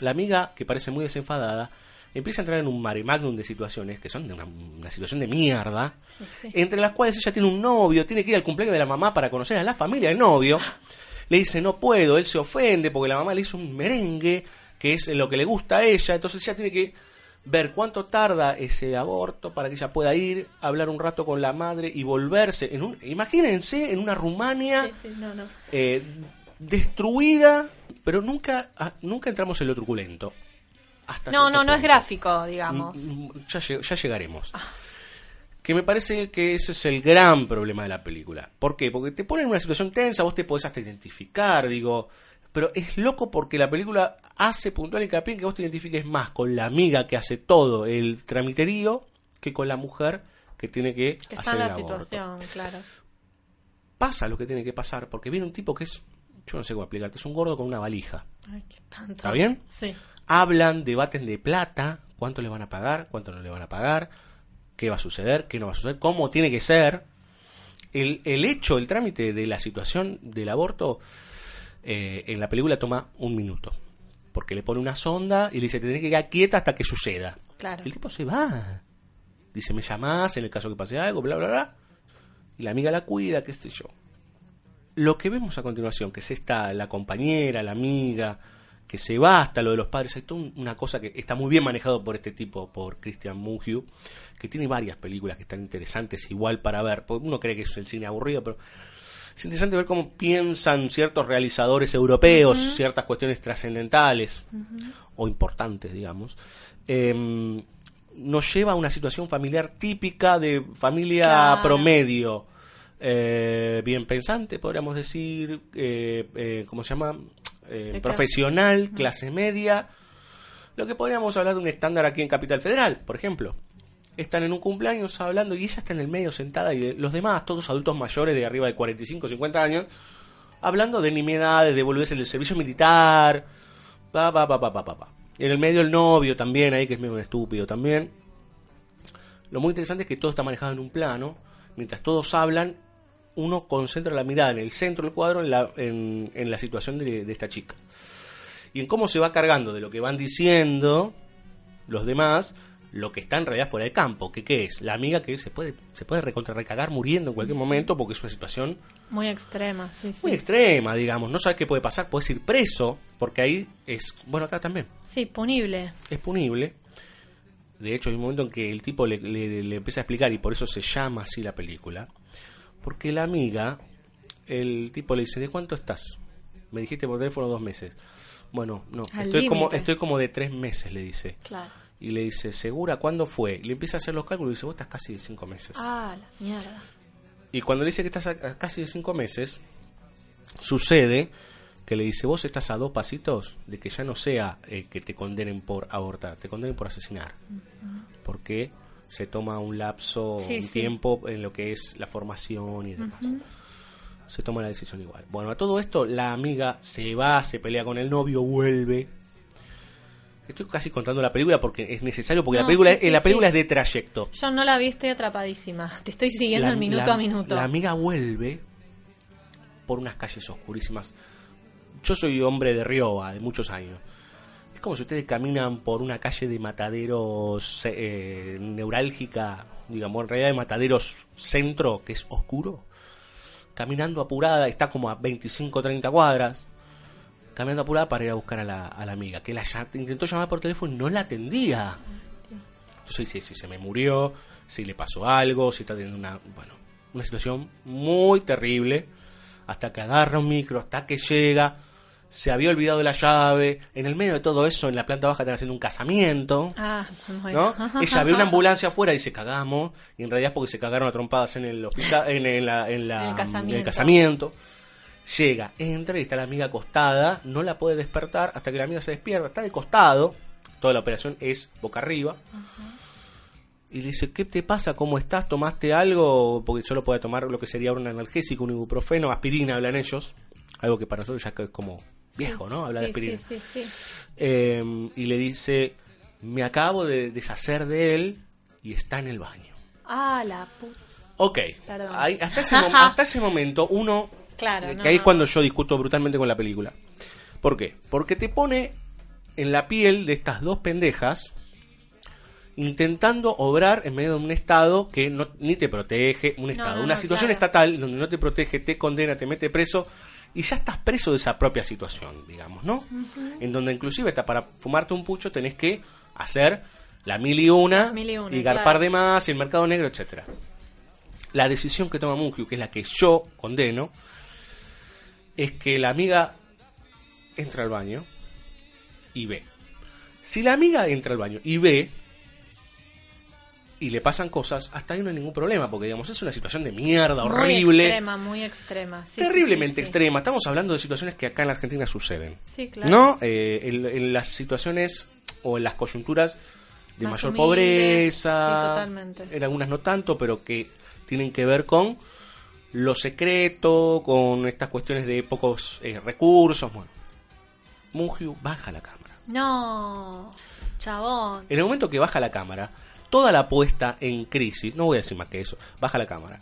La amiga, que parece muy desenfadada, empieza a entrar en un mare magnum de situaciones que son de una, una situación de mierda, Sí. entre las cuales ella tiene un novio, tiene que ir al cumpleaños de la mamá para conocer a la familia del novio. Le dice, no puedo, él se ofende porque la mamá le hizo un merengue, que es lo que le gusta a ella, entonces ella tiene que ver cuánto tarda ese aborto para que ella pueda ir, hablar un rato con la madre y volverse. En un, imagínense en una Rumania Sí, sí, no, no. eh, destruida, pero nunca, ah, nunca entramos en lo truculento. Hasta No, no, no es gráfico, digamos. Mm, mm, Ya, lle- ya llegaremos. Que me parece que ese es el gran problema de la película. ¿Por qué? Porque te ponen en una situación tensa, vos te podés hasta identificar, digo. Pero es loco porque la película hace puntual hincapié en que vos te identifiques más con la amiga que hace todo el tramiterío que con la mujer que tiene que, Que está hacer el la aborto. situación, claro. Pasa lo que tiene que pasar porque viene un tipo que es, yo no sé cómo explicarte, es un gordo con una valija. Ay, qué espanto. ¿Está bien? Sí. hablan, debaten de plata, cuánto le van a pagar, cuánto no le van a pagar, qué va a suceder, qué no va a suceder, cómo tiene que ser. El, el hecho, el trámite de la situación del aborto eh, en la película toma un minuto. Porque le pone una sonda y le dice, te tenés que quedar quieta hasta que suceda. Claro. El tipo se va. Dice, me llamás en el caso que pase algo, bla, bla, bla. Y la amiga la cuida, qué sé yo. Lo que vemos a continuación, que es esta, la compañera, la amiga, que se va hasta lo de los padres, hay toda un- una cosa que está muy bien manejado por este tipo, por Christian Mungiu, que tiene varias películas que están interesantes igual para ver, porque uno cree que es el cine aburrido, pero es interesante ver cómo piensan ciertos realizadores europeos, ciertas cuestiones trascendentales o importantes, digamos. Em, nos lleva a una situación familiar típica de familia Claro. promedio. eh, bien pensante, podríamos decir, eh, eh, ¿cómo se llama? Eh, profesional, clase media. Lo que podríamos hablar de un estándar aquí en Capital Federal, por ejemplo. Están en un cumpleaños hablando y ella está en el medio sentada y los demás, todos adultos mayores de arriba de 45, 50 años, hablando de nimiedades, de volverse del servicio militar, pa, pa, pa, pa, pa, pa. En el medio el novio también, ahí que es medio estúpido también. Lo muy interesante es que todo está manejado en un plano, mientras todos hablan, uno concentra la mirada en el centro del cuadro, en la, en, la situación de esta chica. Y en cómo se va cargando de lo que van diciendo, los demás lo que está en realidad fuera de campo. que qué es? La amiga que se puede, se puede recontra recagar muriendo en cualquier momento porque es una situación Muy extrema, sí, sí. muy extrema, digamos. No sabes qué puede pasar, puedes ir preso, porque ahí es, bueno, acá también, Sí, punible. es punible. De hecho, hay un momento en que el tipo le, le- le empieza a explicar y por eso se llama así la película. Porque la amiga, el tipo le dice, ¿de cuánto estás? Me dijiste por teléfono dos meses. Bueno, no, Al estoy como, estoy como de tres meses, le dice. Claro. Y le dice, ¿segura cuándo fue? Y le empieza a hacer los cálculos y dice, vos estás casi de cinco meses. Ah, la mierda. Y cuando le dice que estás a, a casi de cinco meses, sucede que le dice, vos estás a dos pasitos de que ya no sea eh, que te condenen por abortar, te condenen por asesinar. Porque se toma un lapso, Sí, un sí. tiempo en lo que es la formación y demás. Se toma la decisión igual. Bueno, a todo esto la amiga se va, se pelea con el novio, vuelve. Estoy casi contando la película porque es necesario, porque la película, sí, sí, la película sí. es de trayecto. Yo no la vi, estoy atrapadísima. Te estoy siguiendo La- el minuto la- a minuto. La amiga vuelve por unas calles oscurísimas. Yo soy hombre de Rioba de muchos años. Es como si ustedes caminan por una calle de mataderos eh, neurálgica, digamos, en realidad de mataderos centro, que es oscuro. Caminando apurada, está como a 25 30 cuadras. Caminando apurada para ir a buscar a la, a la amiga, que la intentó llamar por teléfono y no la atendía. Entonces dice si se me murió, si le pasó algo, si está teniendo una, bueno, una situación muy terrible, hasta que agarra un micro, hasta que llega, se había olvidado de la llave, en el medio de todo eso, en la planta baja están haciendo un casamiento, Ah, bueno. ¿no? Ella ve una ambulancia afuera y dice cagamos, y en realidad es porque se cagaron a trompadas en el hospital, en, en la, en la- En el casamiento. en el casamiento. Llega, entra y está la amiga acostada, no la puede despertar hasta que la amiga se despierta, está de costado, toda la operación es boca arriba. Y le dice, ¿qué te pasa? ¿Cómo estás? ¿Tomaste algo? Porque solo puede tomar lo que sería un analgésico, un ibuprofeno, aspirina, hablan ellos. Algo que para nosotros ya es como viejo, ¿no? Hablar de Sí, aspirina. sí, sí, sí. Eh, y le dice, me acabo de deshacer de él y está en el baño. Ah, la puta. Ok. Ahí- hasta, ese hasta ese momento uno... Claro, no, que ahí es no. cuando yo discuto brutalmente con la película. ¿Por qué? Porque te pone en la piel de estas dos pendejas intentando obrar en medio de un estado que no, ni te protege, un estado, no, una situación claro. estatal donde no te protege, te condena, te mete preso y ya estás preso de esa propia situación, digamos, ¿no? En donde inclusive hasta para fumarte un pucho tenés que hacer la mil y una, Mil y una, y garpar claro. de más, y el mercado negro, etcétera. La decisión que toma Munkyu, que es la que yo condeno, es que la amiga entra al baño y ve. Si la amiga entra al baño y ve y le pasan cosas, hasta ahí no hay ningún problema, porque digamos, es una situación de mierda, Muy horrible, extrema, muy extrema. Sí, terriblemente sí, sí. extrema. Estamos hablando de situaciones que acá en la Argentina suceden. Sí, claro. ¿No? Eh, en, en las situaciones o en las coyunturas de Más mayor humildes, pobreza, en algunas no tanto, pero que tienen que ver con lo secreto, con estas cuestiones de pocos eh, recursos. Bueno, Mungyu baja la cámara. No, chabón. En el momento que baja la cámara, toda la puesta en crisis, no voy a decir más que eso, baja la cámara.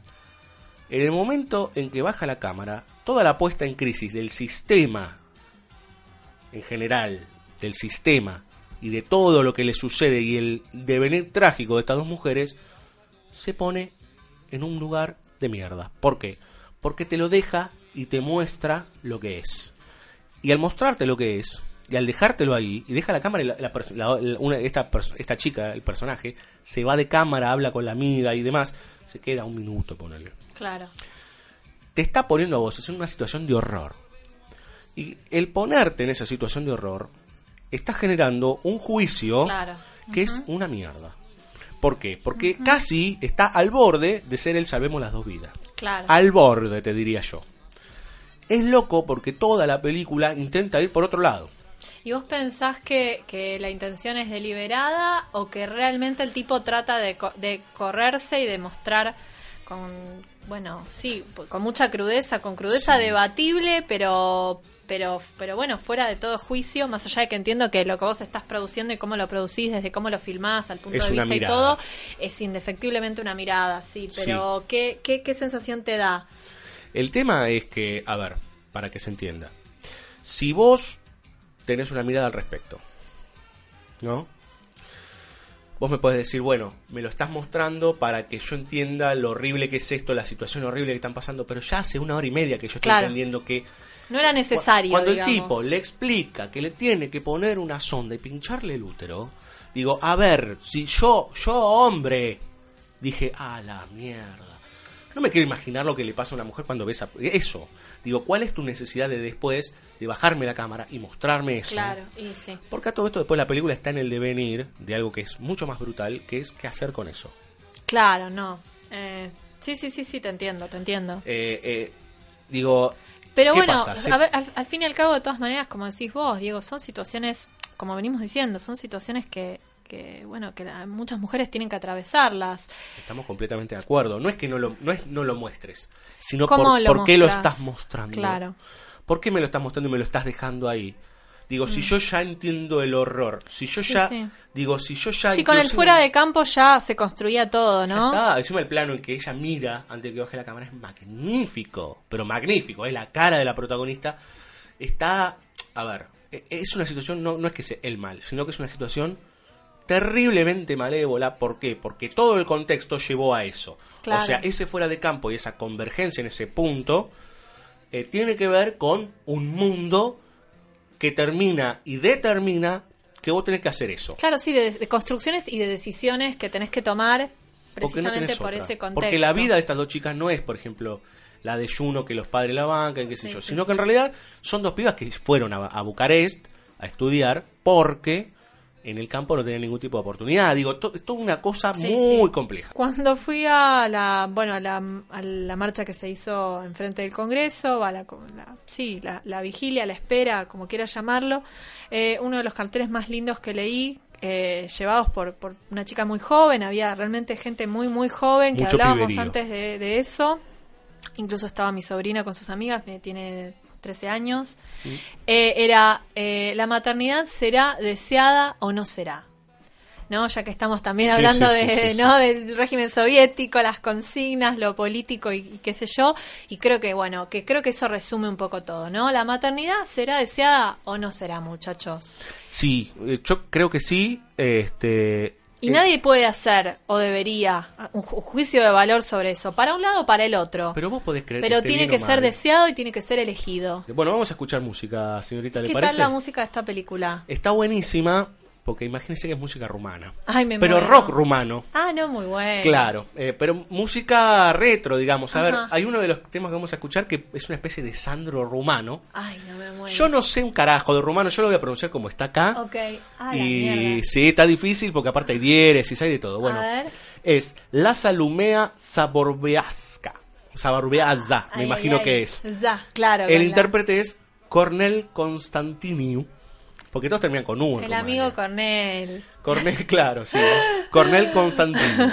En el momento en que baja la cámara, toda la puesta en crisis del sistema, en general, del sistema y de todo lo que le sucede y el devenir trágico de estas dos mujeres, se pone en un lugar de mierda. ¿Por qué? Porque te lo deja y te muestra lo que es. Y al mostrarte lo que es, y al dejártelo ahí, y deja la cámara, y la, la la- una- esta, esta chica, el personaje, se va de cámara, habla con la amiga y demás, se queda un minuto, ponele. Claro. Te está poniendo a vos en una situación de horror. Y el ponerte en esa situación de horror, está generando un juicio Claro. que es una mierda. ¿Por qué? Porque casi está al borde de ser el salvemos las dos vidas. Claro. Al borde, te diría yo. Es loco porque toda la película intenta ir por otro lado. ¿Y vos pensás que, que la intención es deliberada o que realmente el tipo trata de, de correrse y de mostrar con, bueno, sí, con mucha crudeza, con crudeza debatible, pero, pero, pero bueno, fuera de todo juicio, más allá de que entiendo que lo que vos estás produciendo y cómo lo producís, desde cómo lo filmás, al punto Es de vista y todo, es indefectiblemente una mirada, sí, pero ¿qué, qué, qué sensación te da? El tema es que, a ver, para que se entienda. Si vos tenés una mirada al respecto, ¿no? vos me podés decir, bueno, me lo estás mostrando para que yo entienda lo horrible que es esto, la situación horrible que están pasando, pero ya hace una hora y media que yo estoy Claro. entendiendo que No era necesario. cuando digamos. el tipo le explica que le tiene que poner una sonda y pincharle el útero, digo, a ver, si yo, yo hombre, dije, a la mierda. No me quiero imaginar lo que le pasa a una mujer cuando ve esa- eso. Digo, ¿cuál es tu necesidad de después de bajarme la cámara y mostrarme eso? Claro, y sí. Porque a todo esto después la película está en el devenir de algo que es mucho más brutal, que es qué hacer con eso. Claro, no. Eh, sí, sí, sí, sí, te entiendo, te entiendo. Eh, eh, digo, Pero ¿qué bueno, a ver, al, al fin y al cabo, de todas maneras, como decís vos, Diego, son situaciones, como venimos diciendo, son situaciones que, que bueno, que la- muchas mujeres tienen que atravesarlas. Estamos completamente de acuerdo. No es que no lo, no es no lo muestres, sino ¿Cómo por, lo por qué lo estás mostrando. Claro. ¿Por qué me lo estás mostrando y me lo estás dejando ahí? Digo, si yo ya entiendo el horror, si yo Mm. Sí, ya, sí. digo, si yo ya... Sí, con el fuera de campo ya se construía todo, ¿no? está, encima el plano en que ella mira antes de que baje la cámara es magnífico, pero magnífico, es la cara de la protagonista. Está, a ver, e- es una situación, no, no es que sea el mal, sino que es una situación terriblemente malévola. ¿Por qué? Porque todo el contexto llevó a eso. Claro. O sea, ese fuera de campo y esa convergencia en ese punto eh, tiene que ver con un mundo que termina y determina que vos tenés que hacer eso. Claro, sí, de, de construcciones y de decisiones que tenés que tomar no precisamente por otra. ese contexto. Porque la vida de estas dos chicas no es, por ejemplo, la de Juno que los padres la bancan, qué sé Sí, yo, sí, sino sí. que en realidad son dos pibas que fueron a, a Bucarest a estudiar porque en el campo no tenían ningún tipo de oportunidad. Digo, to- es toda una cosa Sí, muy sí. compleja. Cuando fui a la, bueno, a la, a la marcha que se hizo enfrente del Congreso, a la, la- sí, la, la vigilia, la espera, como quieras llamarlo, eh, uno de los carteles más lindos que leí, eh, llevados por, por una chica muy joven, había realmente gente muy, muy joven, que hablábamos piberío. antes de, de eso, incluso estaba mi sobrina con sus amigas, que tiene 13 años, eh, era, eh, la maternidad será deseada o no será. ¿no? Ya que estamos también hablando sí, sí, de, sí. ¿no? del régimen soviético, las consignas, lo político y, y qué sé yo, y creo que bueno, que creo que eso resume un poco todo, ¿no? La maternidad será deseada o no será, muchachos. Sí, eh, yo creo que sí. Este, Y eh, nadie puede hacer o debería un ju- juicio de valor sobre eso, para un lado o para el otro. Pero vos podés creer Pero tiene que ser mal. deseado y tiene que ser elegido. Bueno, vamos a escuchar música, señorita, ¿le ¿Qué parece? tal la música de esta película? Está buenísima, porque imagínense que es música rumana. Ay, me Pero muero. rock rumano. Ah, no, muy bueno. Claro, eh, pero música retro, digamos. A ver, hay uno de los temas que vamos a escuchar que es una especie de Sandro rumano. Ay, no me muero. Yo no sé un carajo de rumano, yo lo voy a pronunciar como está acá. Ok. Ah, y sí, está difícil porque aparte hay diéresis, hay de todo. Bueno, A ver. es La Salumea Saborbeaska. Saborbeazza, me Ay, imagino ay, que es. Ya, claro. El intérprete es Cornel Constantiniu. Porque todos terminan con U. en El Rumania. amigo Cornel. Cornel, claro, sí. Cornel Constantino.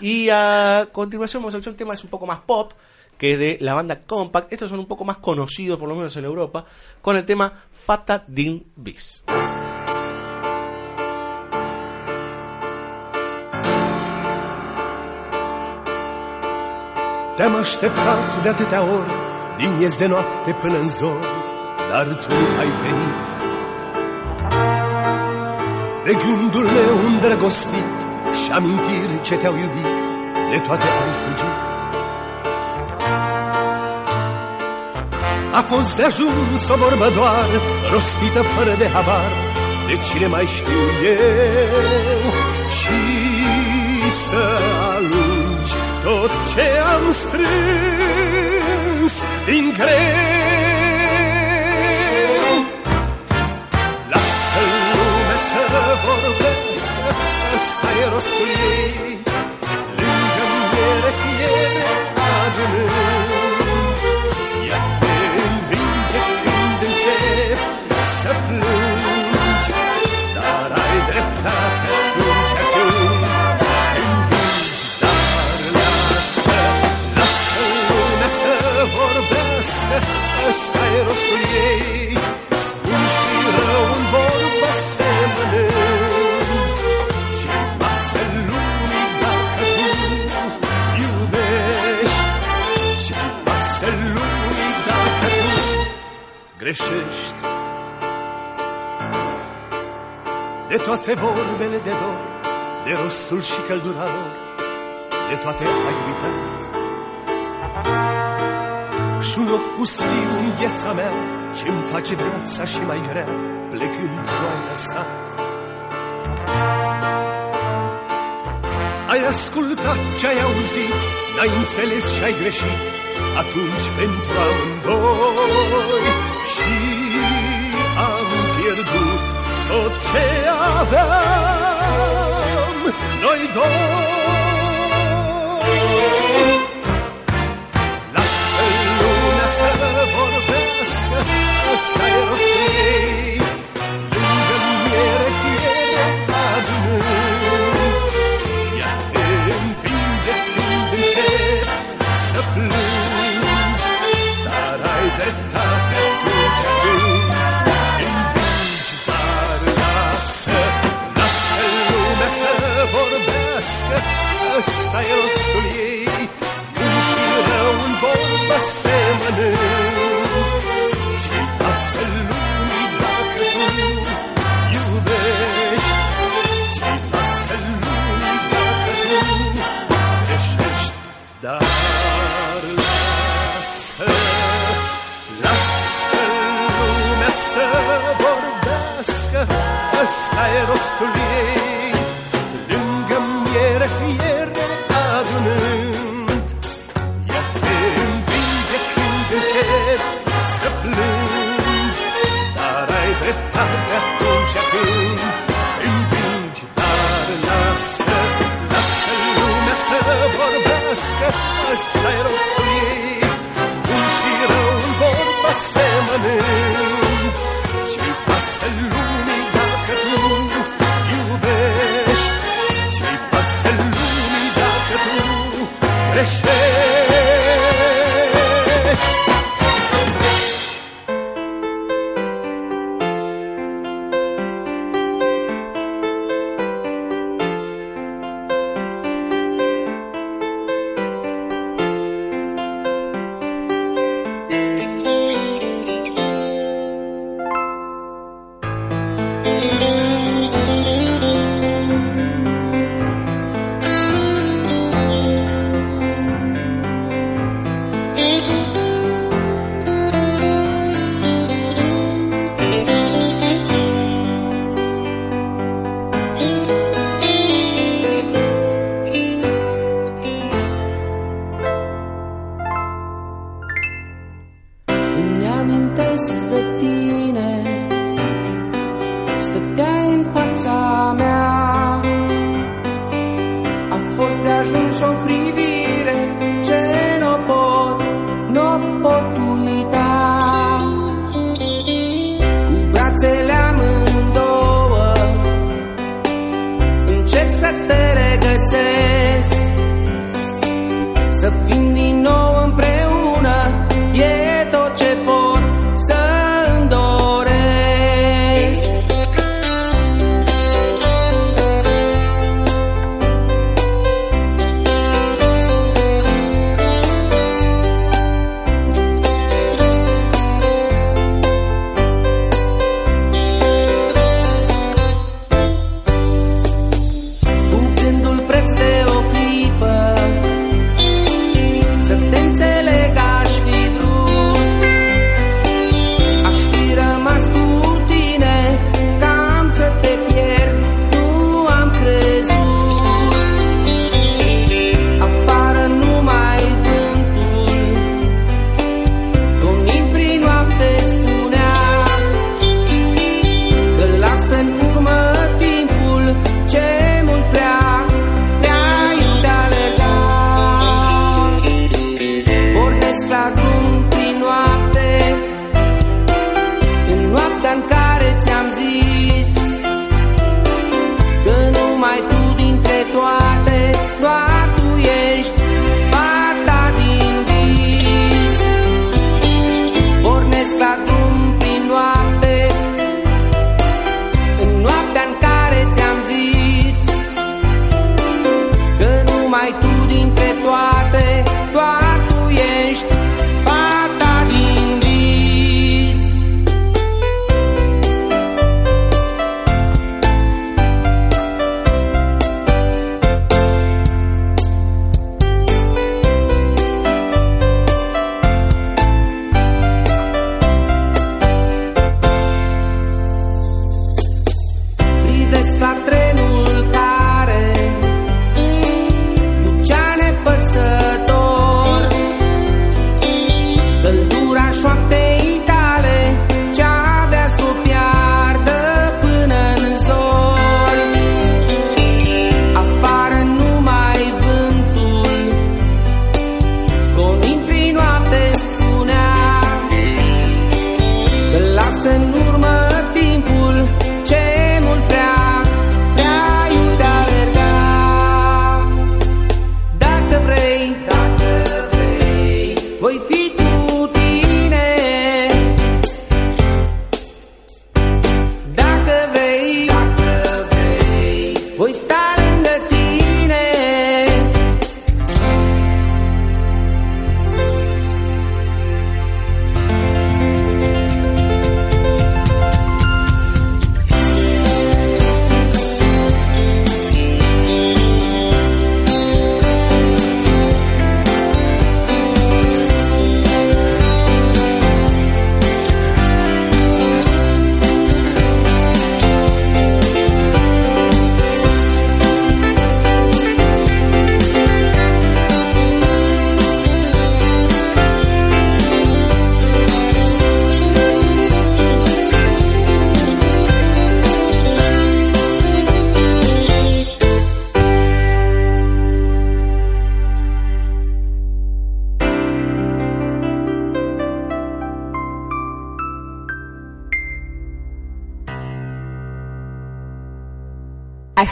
Y a continuación vamos a escuchar un tema que es un poco más pop, que es de la banda Compact. Estos son un poco más conocidos, por lo menos en Europa, con el tema Fata Din Bis. Te-am așteptat de atâtea ori Din de noapte până în zor Dar tu ai venit De gândul meu îndrăgostit Și amintiri ce te-au iubit De toate ai fugit. A fost de ajuns o vorbă doar Rostită fără de habar De cine mai știu eu? Și să alungi tot ce am strâns din greu Ăsta e rostul ei. Lângă miere fiere adunând Ea te învinge când încep să plângi Dar ai dreptate atunci când învingi Dar lasă, lasă lumea să vorbească Ăsta e rostul ei greșești De toate vorbele de dor de rostul și căldura lor, de toate ai uitat. Și un loc pustiu în viața mea, ce-mi face viața și mai grea, plecând tu ai lăsat. Ai ascultat ce ai auzit, n-ai înțeles și ai greșit, atunci pentru amândoi și am pierdut tot ce aveam noi doi. Ăsta e rostul ei, bun și rău în vorbă se mănânc. Ce-i pasă lumii dacă tu iubești? Ce-i pasă lumii dacă tu greșești? Dar lasă, lasă lumea să vorbească, ăsta e rostul ei,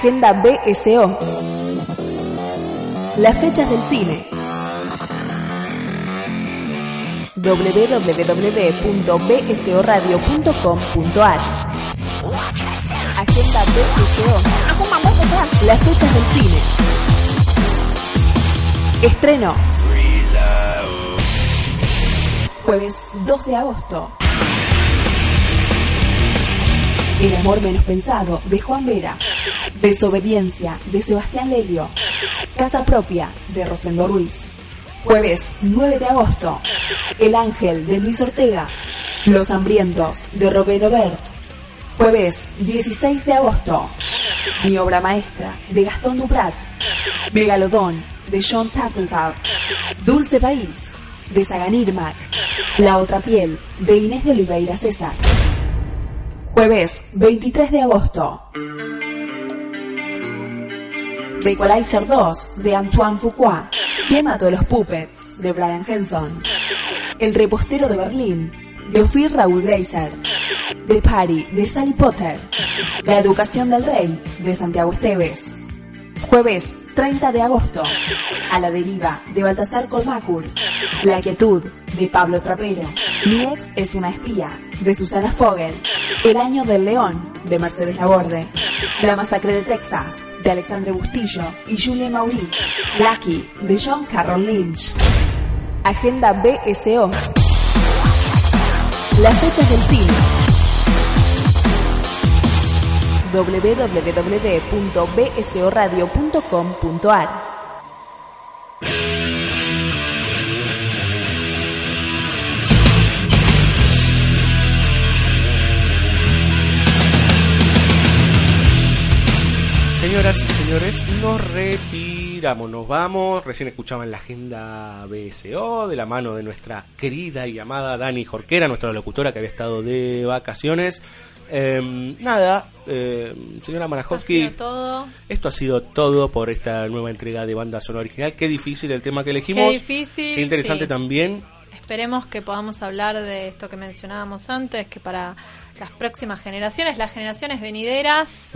Agenda BSO. Las fechas del cine. www.bsoradio.com.ar Agenda BSO. Las fechas del cine. Estrenos. Jueves 2 de agosto. El amor menos pensado de Juan Vera. Desobediencia de Sebastián Lelio. Casa propia de Rosendo Ruiz. Jueves 9 de agosto. El ángel de Luis Ortega. Los hambrientos de Roberto Bert. Jueves 16 de agosto. Mi obra maestra de Gastón Duprat. Megalodón de John Tackletal. Dulce País de Sagan Irmac. La otra piel de Inés de Oliveira César. Jueves 23 de agosto. The Equalizer 2 de Antoine Fuqua. ¿Quién mató a los puppets? de Brian Henson. El repostero de Berlín de Ophir Raúl Grazer. The Party de Sally Potter. La educación del rey de Santiago Esteves. Jueves 30 de agosto. A la deriva de Baltasar Colmacur. La quietud de Pablo Trapero. Mi ex es una espía de Susana Fogel. El año del león de Mercedes Laborde. La masacre de Texas de Alexandre Bustillo y Julia Maury. Lucky de John Carroll Lynch. Agenda BSO. Las fechas del cine. www.bsoradio.com.ar Señoras y señores, nos retiramos, nos vamos. Recién escuchaban la agenda BSO de la mano de nuestra querida y amada Dani Jorquera, nuestra locutora que había estado de vacaciones. Em, nada, em, señora Ha Marajowski, sido todo. esto ha sido todo por esta nueva entrega de banda sonora original. Qué difícil el tema que elegimos. Qué difícil. Qué interesante sí. también. Esperemos que podamos hablar de esto que mencionábamos antes, que para las próximas generaciones, las generaciones venideras,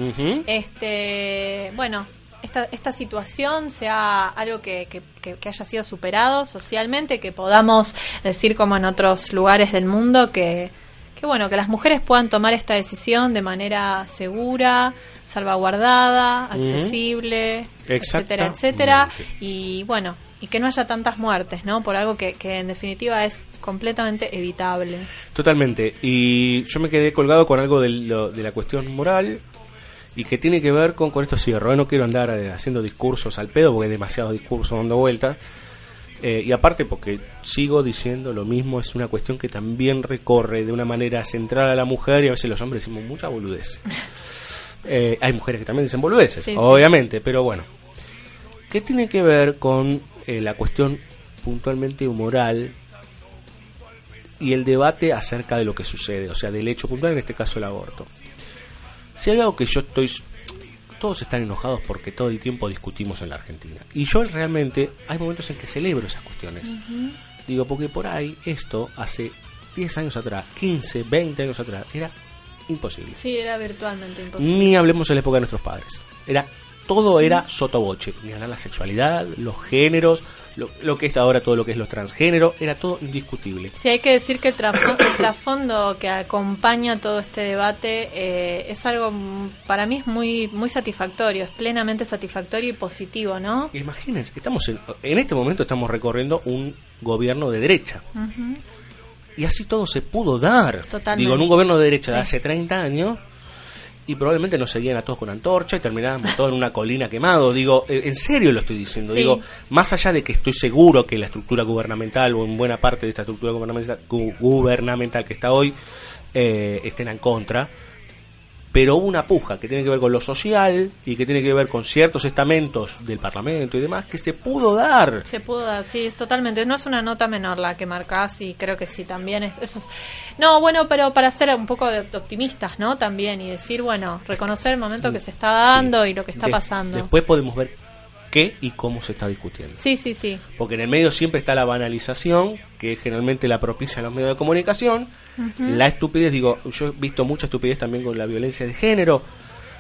este, bueno, esta, esta situación sea algo que, que- haya sido superado socialmente, que podamos decir como en otros lugares del mundo que, que bueno, que las mujeres puedan tomar esta decisión de manera segura, salvaguardada, accesible, etcétera, etcétera, y bueno, y que no haya tantas muertes, ¿no? Por algo que, que en definitiva es completamente evitable. Totalmente. Y yo me quedé colgado con algo de, lo- de la cuestión moral y que tiene que ver con, con esto cierro. ¿eh? No quiero andar eh, haciendo discursos al pedo porque hay demasiados discursos dando vueltas. Eh, y aparte porque sigo diciendo lo mismo, es una cuestión que también recorre de una manera central a la mujer y a veces los hombres decimos mucha boludez. Eh, hay mujeres que también dicen boludeces, Sí, sí. obviamente, pero bueno. ¿Qué tiene que ver con eh, la cuestión puntualmente moral y el debate acerca de lo que sucede, o sea, del hecho puntual, en este caso el aborto? Si hay algo que yo estoy... Todos están enojados porque todo el tiempo discutimos en la Argentina. Y yo realmente hay momentos en que celebro esas cuestiones. Digo, porque por ahí esto hace 10 años atrás, 15, 20 años atrás, era imposible. Sí, era virtualmente imposible. Ni hablemos en la época de nuestros padres. Era todo era sotoboche. Ni la sexualidad, los géneros, lo, lo que está ahora todo lo que es los transgénero, era todo indiscutible. Sí, hay que decir que el, trasfo- el trasfondo que acompaña todo este debate eh, es algo, para mí es muy, muy satisfactorio, es plenamente satisfactorio y positivo, ¿no? Imagínense, estamos en, en este momento estamos recorriendo un gobierno de derecha. Y así todo se pudo dar. Totalmente. Digo, en un gobierno de derecha de hace 30 años y probablemente nos seguían a todos con antorcha y terminábamos todos en una colina quemado. Digo, eh, en serio lo estoy diciendo. Sí. Digo, más allá de que estoy seguro que la estructura gubernamental o en buena parte de esta estructura gubernamental, gu- gubernamental que está hoy eh, estén en contra, pero hubo una puja que tiene que ver con lo social y que tiene que ver con ciertos estamentos del Parlamento y demás que se pudo dar. Se pudo dar, sí, es totalmente. No es una nota menor la que marcás y creo que sí, también es. Eso es- no, bueno, pero para ser un poco de optimistas, ¿no? También y decir, bueno, reconocer el momento que se está dando y lo que está De- pasando. Después podemos ver qué y cómo se está discutiendo. Sí, sí, sí. Porque en el medio siempre está la banalización, que generalmente la propicia los medios de comunicación. La estupidez, digo, yo he visto mucha estupidez también con la violencia de género,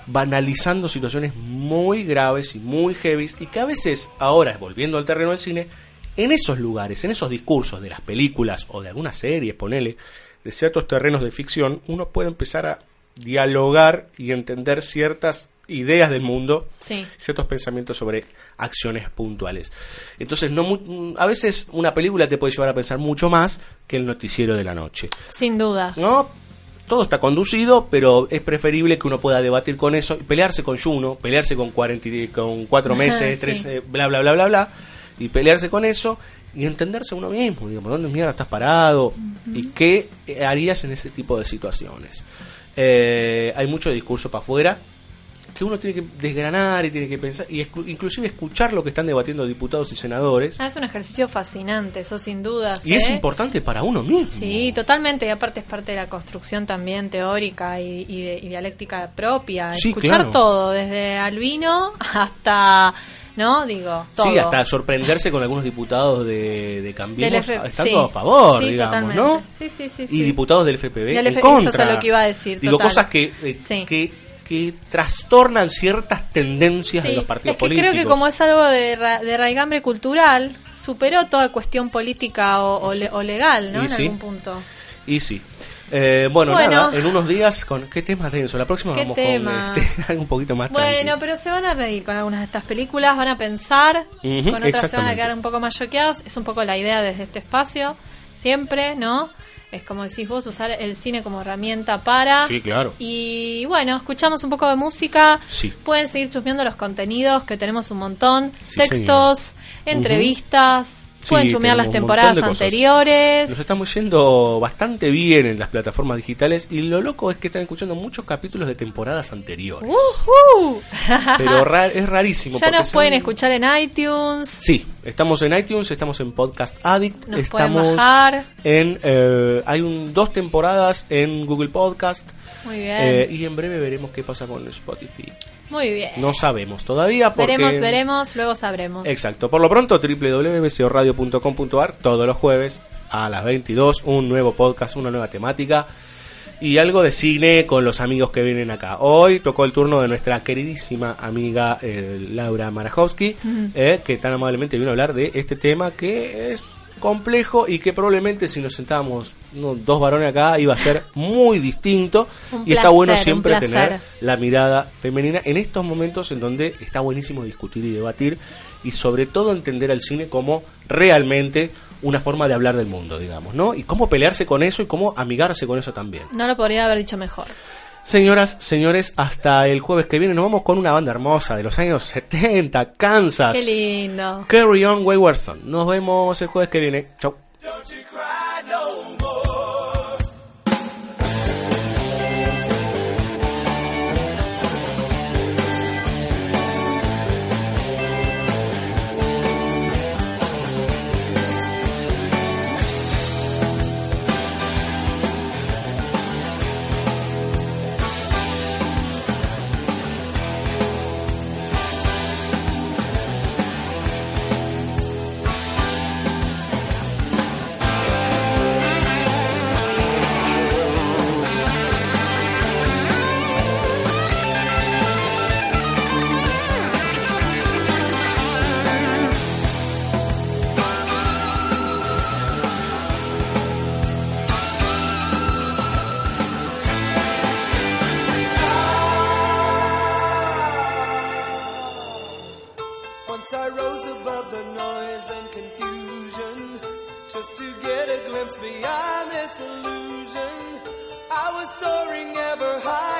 banalizando situaciones muy graves y muy heavy, y que a veces, ahora volviendo al terreno del cine, en esos lugares, en esos discursos de las películas o de algunas series, ponele, de ciertos terrenos de ficción, uno puede empezar a dialogar y entender ciertas ideas del mundo Sí. ciertos pensamientos sobre acciones puntuales. Entonces, no mu- a veces una película te puede llevar a pensar mucho más que el noticiero de la noche. Sin duda. ¿No? Todo está conducido, pero es preferible que uno pueda debatir con eso, y pelearse con Juno, pelearse con, 40, y- con cuatro meses, Sí. tres, eh, bla, bla, bla, bla, bla, y pelearse con eso y entenderse uno mismo, digamos, ¿dónde mierda estás parado? ¿Y qué eh, harías en ese tipo de situaciones? Eh, hay mucho discurso para afuera que uno tiene que desgranar y tiene que pensar, y inclusive escuchar lo que están debatiendo diputados y senadores, Ah, es un ejercicio fascinante, eso sin dudas. y es ¿eh? importante para uno mismo. Sí, totalmente, y aparte es parte de la construcción también teórica y, y de- y dialéctica propia. Sí, Escuchar claro. todo, desde Albino hasta, ¿no? Digo, todo. Sí, hasta sorprenderse con algunos diputados de, de Cambiemos, están sí. todos a favor, Sí, digamos, totalmente. ¿no? Sí, sí, sí, Y diputados del FPV Del en F- contra. eso es lo que iba a decir, Digo, total. cosas que, eh, que, que trastornan ciertas tendencias de los partidos es que políticos. creo que como es algo de, ra- de raigambre cultural, superó toda cuestión política o, o le- o legal, ¿no? Y en sí. algún punto. Y sí. Eh, bueno, Bueno. nada, en unos días con... ¿Qué temas, Renzo? La próxima ¿Qué vamos tema? con este, algo un poquito más Bueno, tranquilo. pero se van a reír con algunas de estas películas, van a pensar, con otras se van a quedar un poco más choqueados. Es un poco la idea desde este espacio, siempre, ¿no? Es como decís vos, usar el cine como herramienta para. Sí, claro. Y bueno, escuchamos un poco de música. Sí. Pueden seguir chusmeando los contenidos, que tenemos un montón. Sí, Textos, entrevistas. Pueden chumear las temporadas anteriores. Nos estamos yendo bastante bien en las plataformas digitales y lo loco es que están escuchando muchos capítulos de temporadas anteriores. ¡Ujú! Pero es rarísimo. ya nos son- pueden escuchar en iTunes. Sí, estamos en iTunes, estamos en Podcast Addict, Nos estamos bajar. en eh, hay un, dos temporadas en Google Podcast Muy bien. eh, y en breve veremos qué pasa con Spotify. Muy bien. No sabemos todavía porque Veremos, veremos, luego sabremos. Exacto. Por lo pronto www.bcoradio.com.ar todos los jueves a las 22 un nuevo podcast, una nueva temática y algo de cine con los amigos que vienen acá. Hoy tocó el turno de nuestra queridísima amiga eh, Laura Marajowski, eh, que tan amablemente vino a hablar de este tema que es complejo y que probablemente si nos sentábamos no, dos varones acá iba a ser muy distinto Un y está bueno siempre tener la mirada femenina en estos momentos en donde está buenísimo discutir y debatir y sobre todo entender al cine como realmente una forma de hablar del mundo, digamos, ¿no? Y cómo pelearse con eso y cómo amigarse con eso también. No lo podría haber dicho mejor. Señoras, señores, hasta el jueves que viene nos vamos con una banda hermosa de los años 70, Kansas. Qué lindo. Carry On Wayward Son. Nos vemos el jueves que viene. Chau. what's beyond this illusion. I was soaring ever high.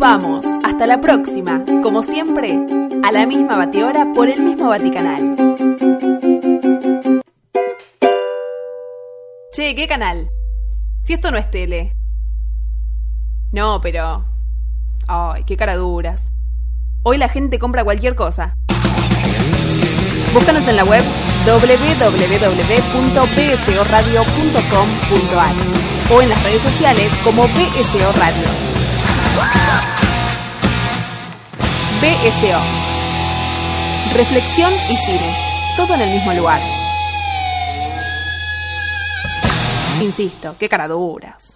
vamos. Hasta la próxima. Como siempre, a la misma bateora por el mismo Vaticanal. Che, ¿qué canal? Si esto no es tele. No, pero... Ay, qué cara duras. Hoy la gente compra cualquier cosa. Búscanos en la web www.bsoradio.com.ar o en las redes sociales como BSO Radio. BSO. Reflexión y cine, todo en el mismo lugar. Insisto, qué caraduras.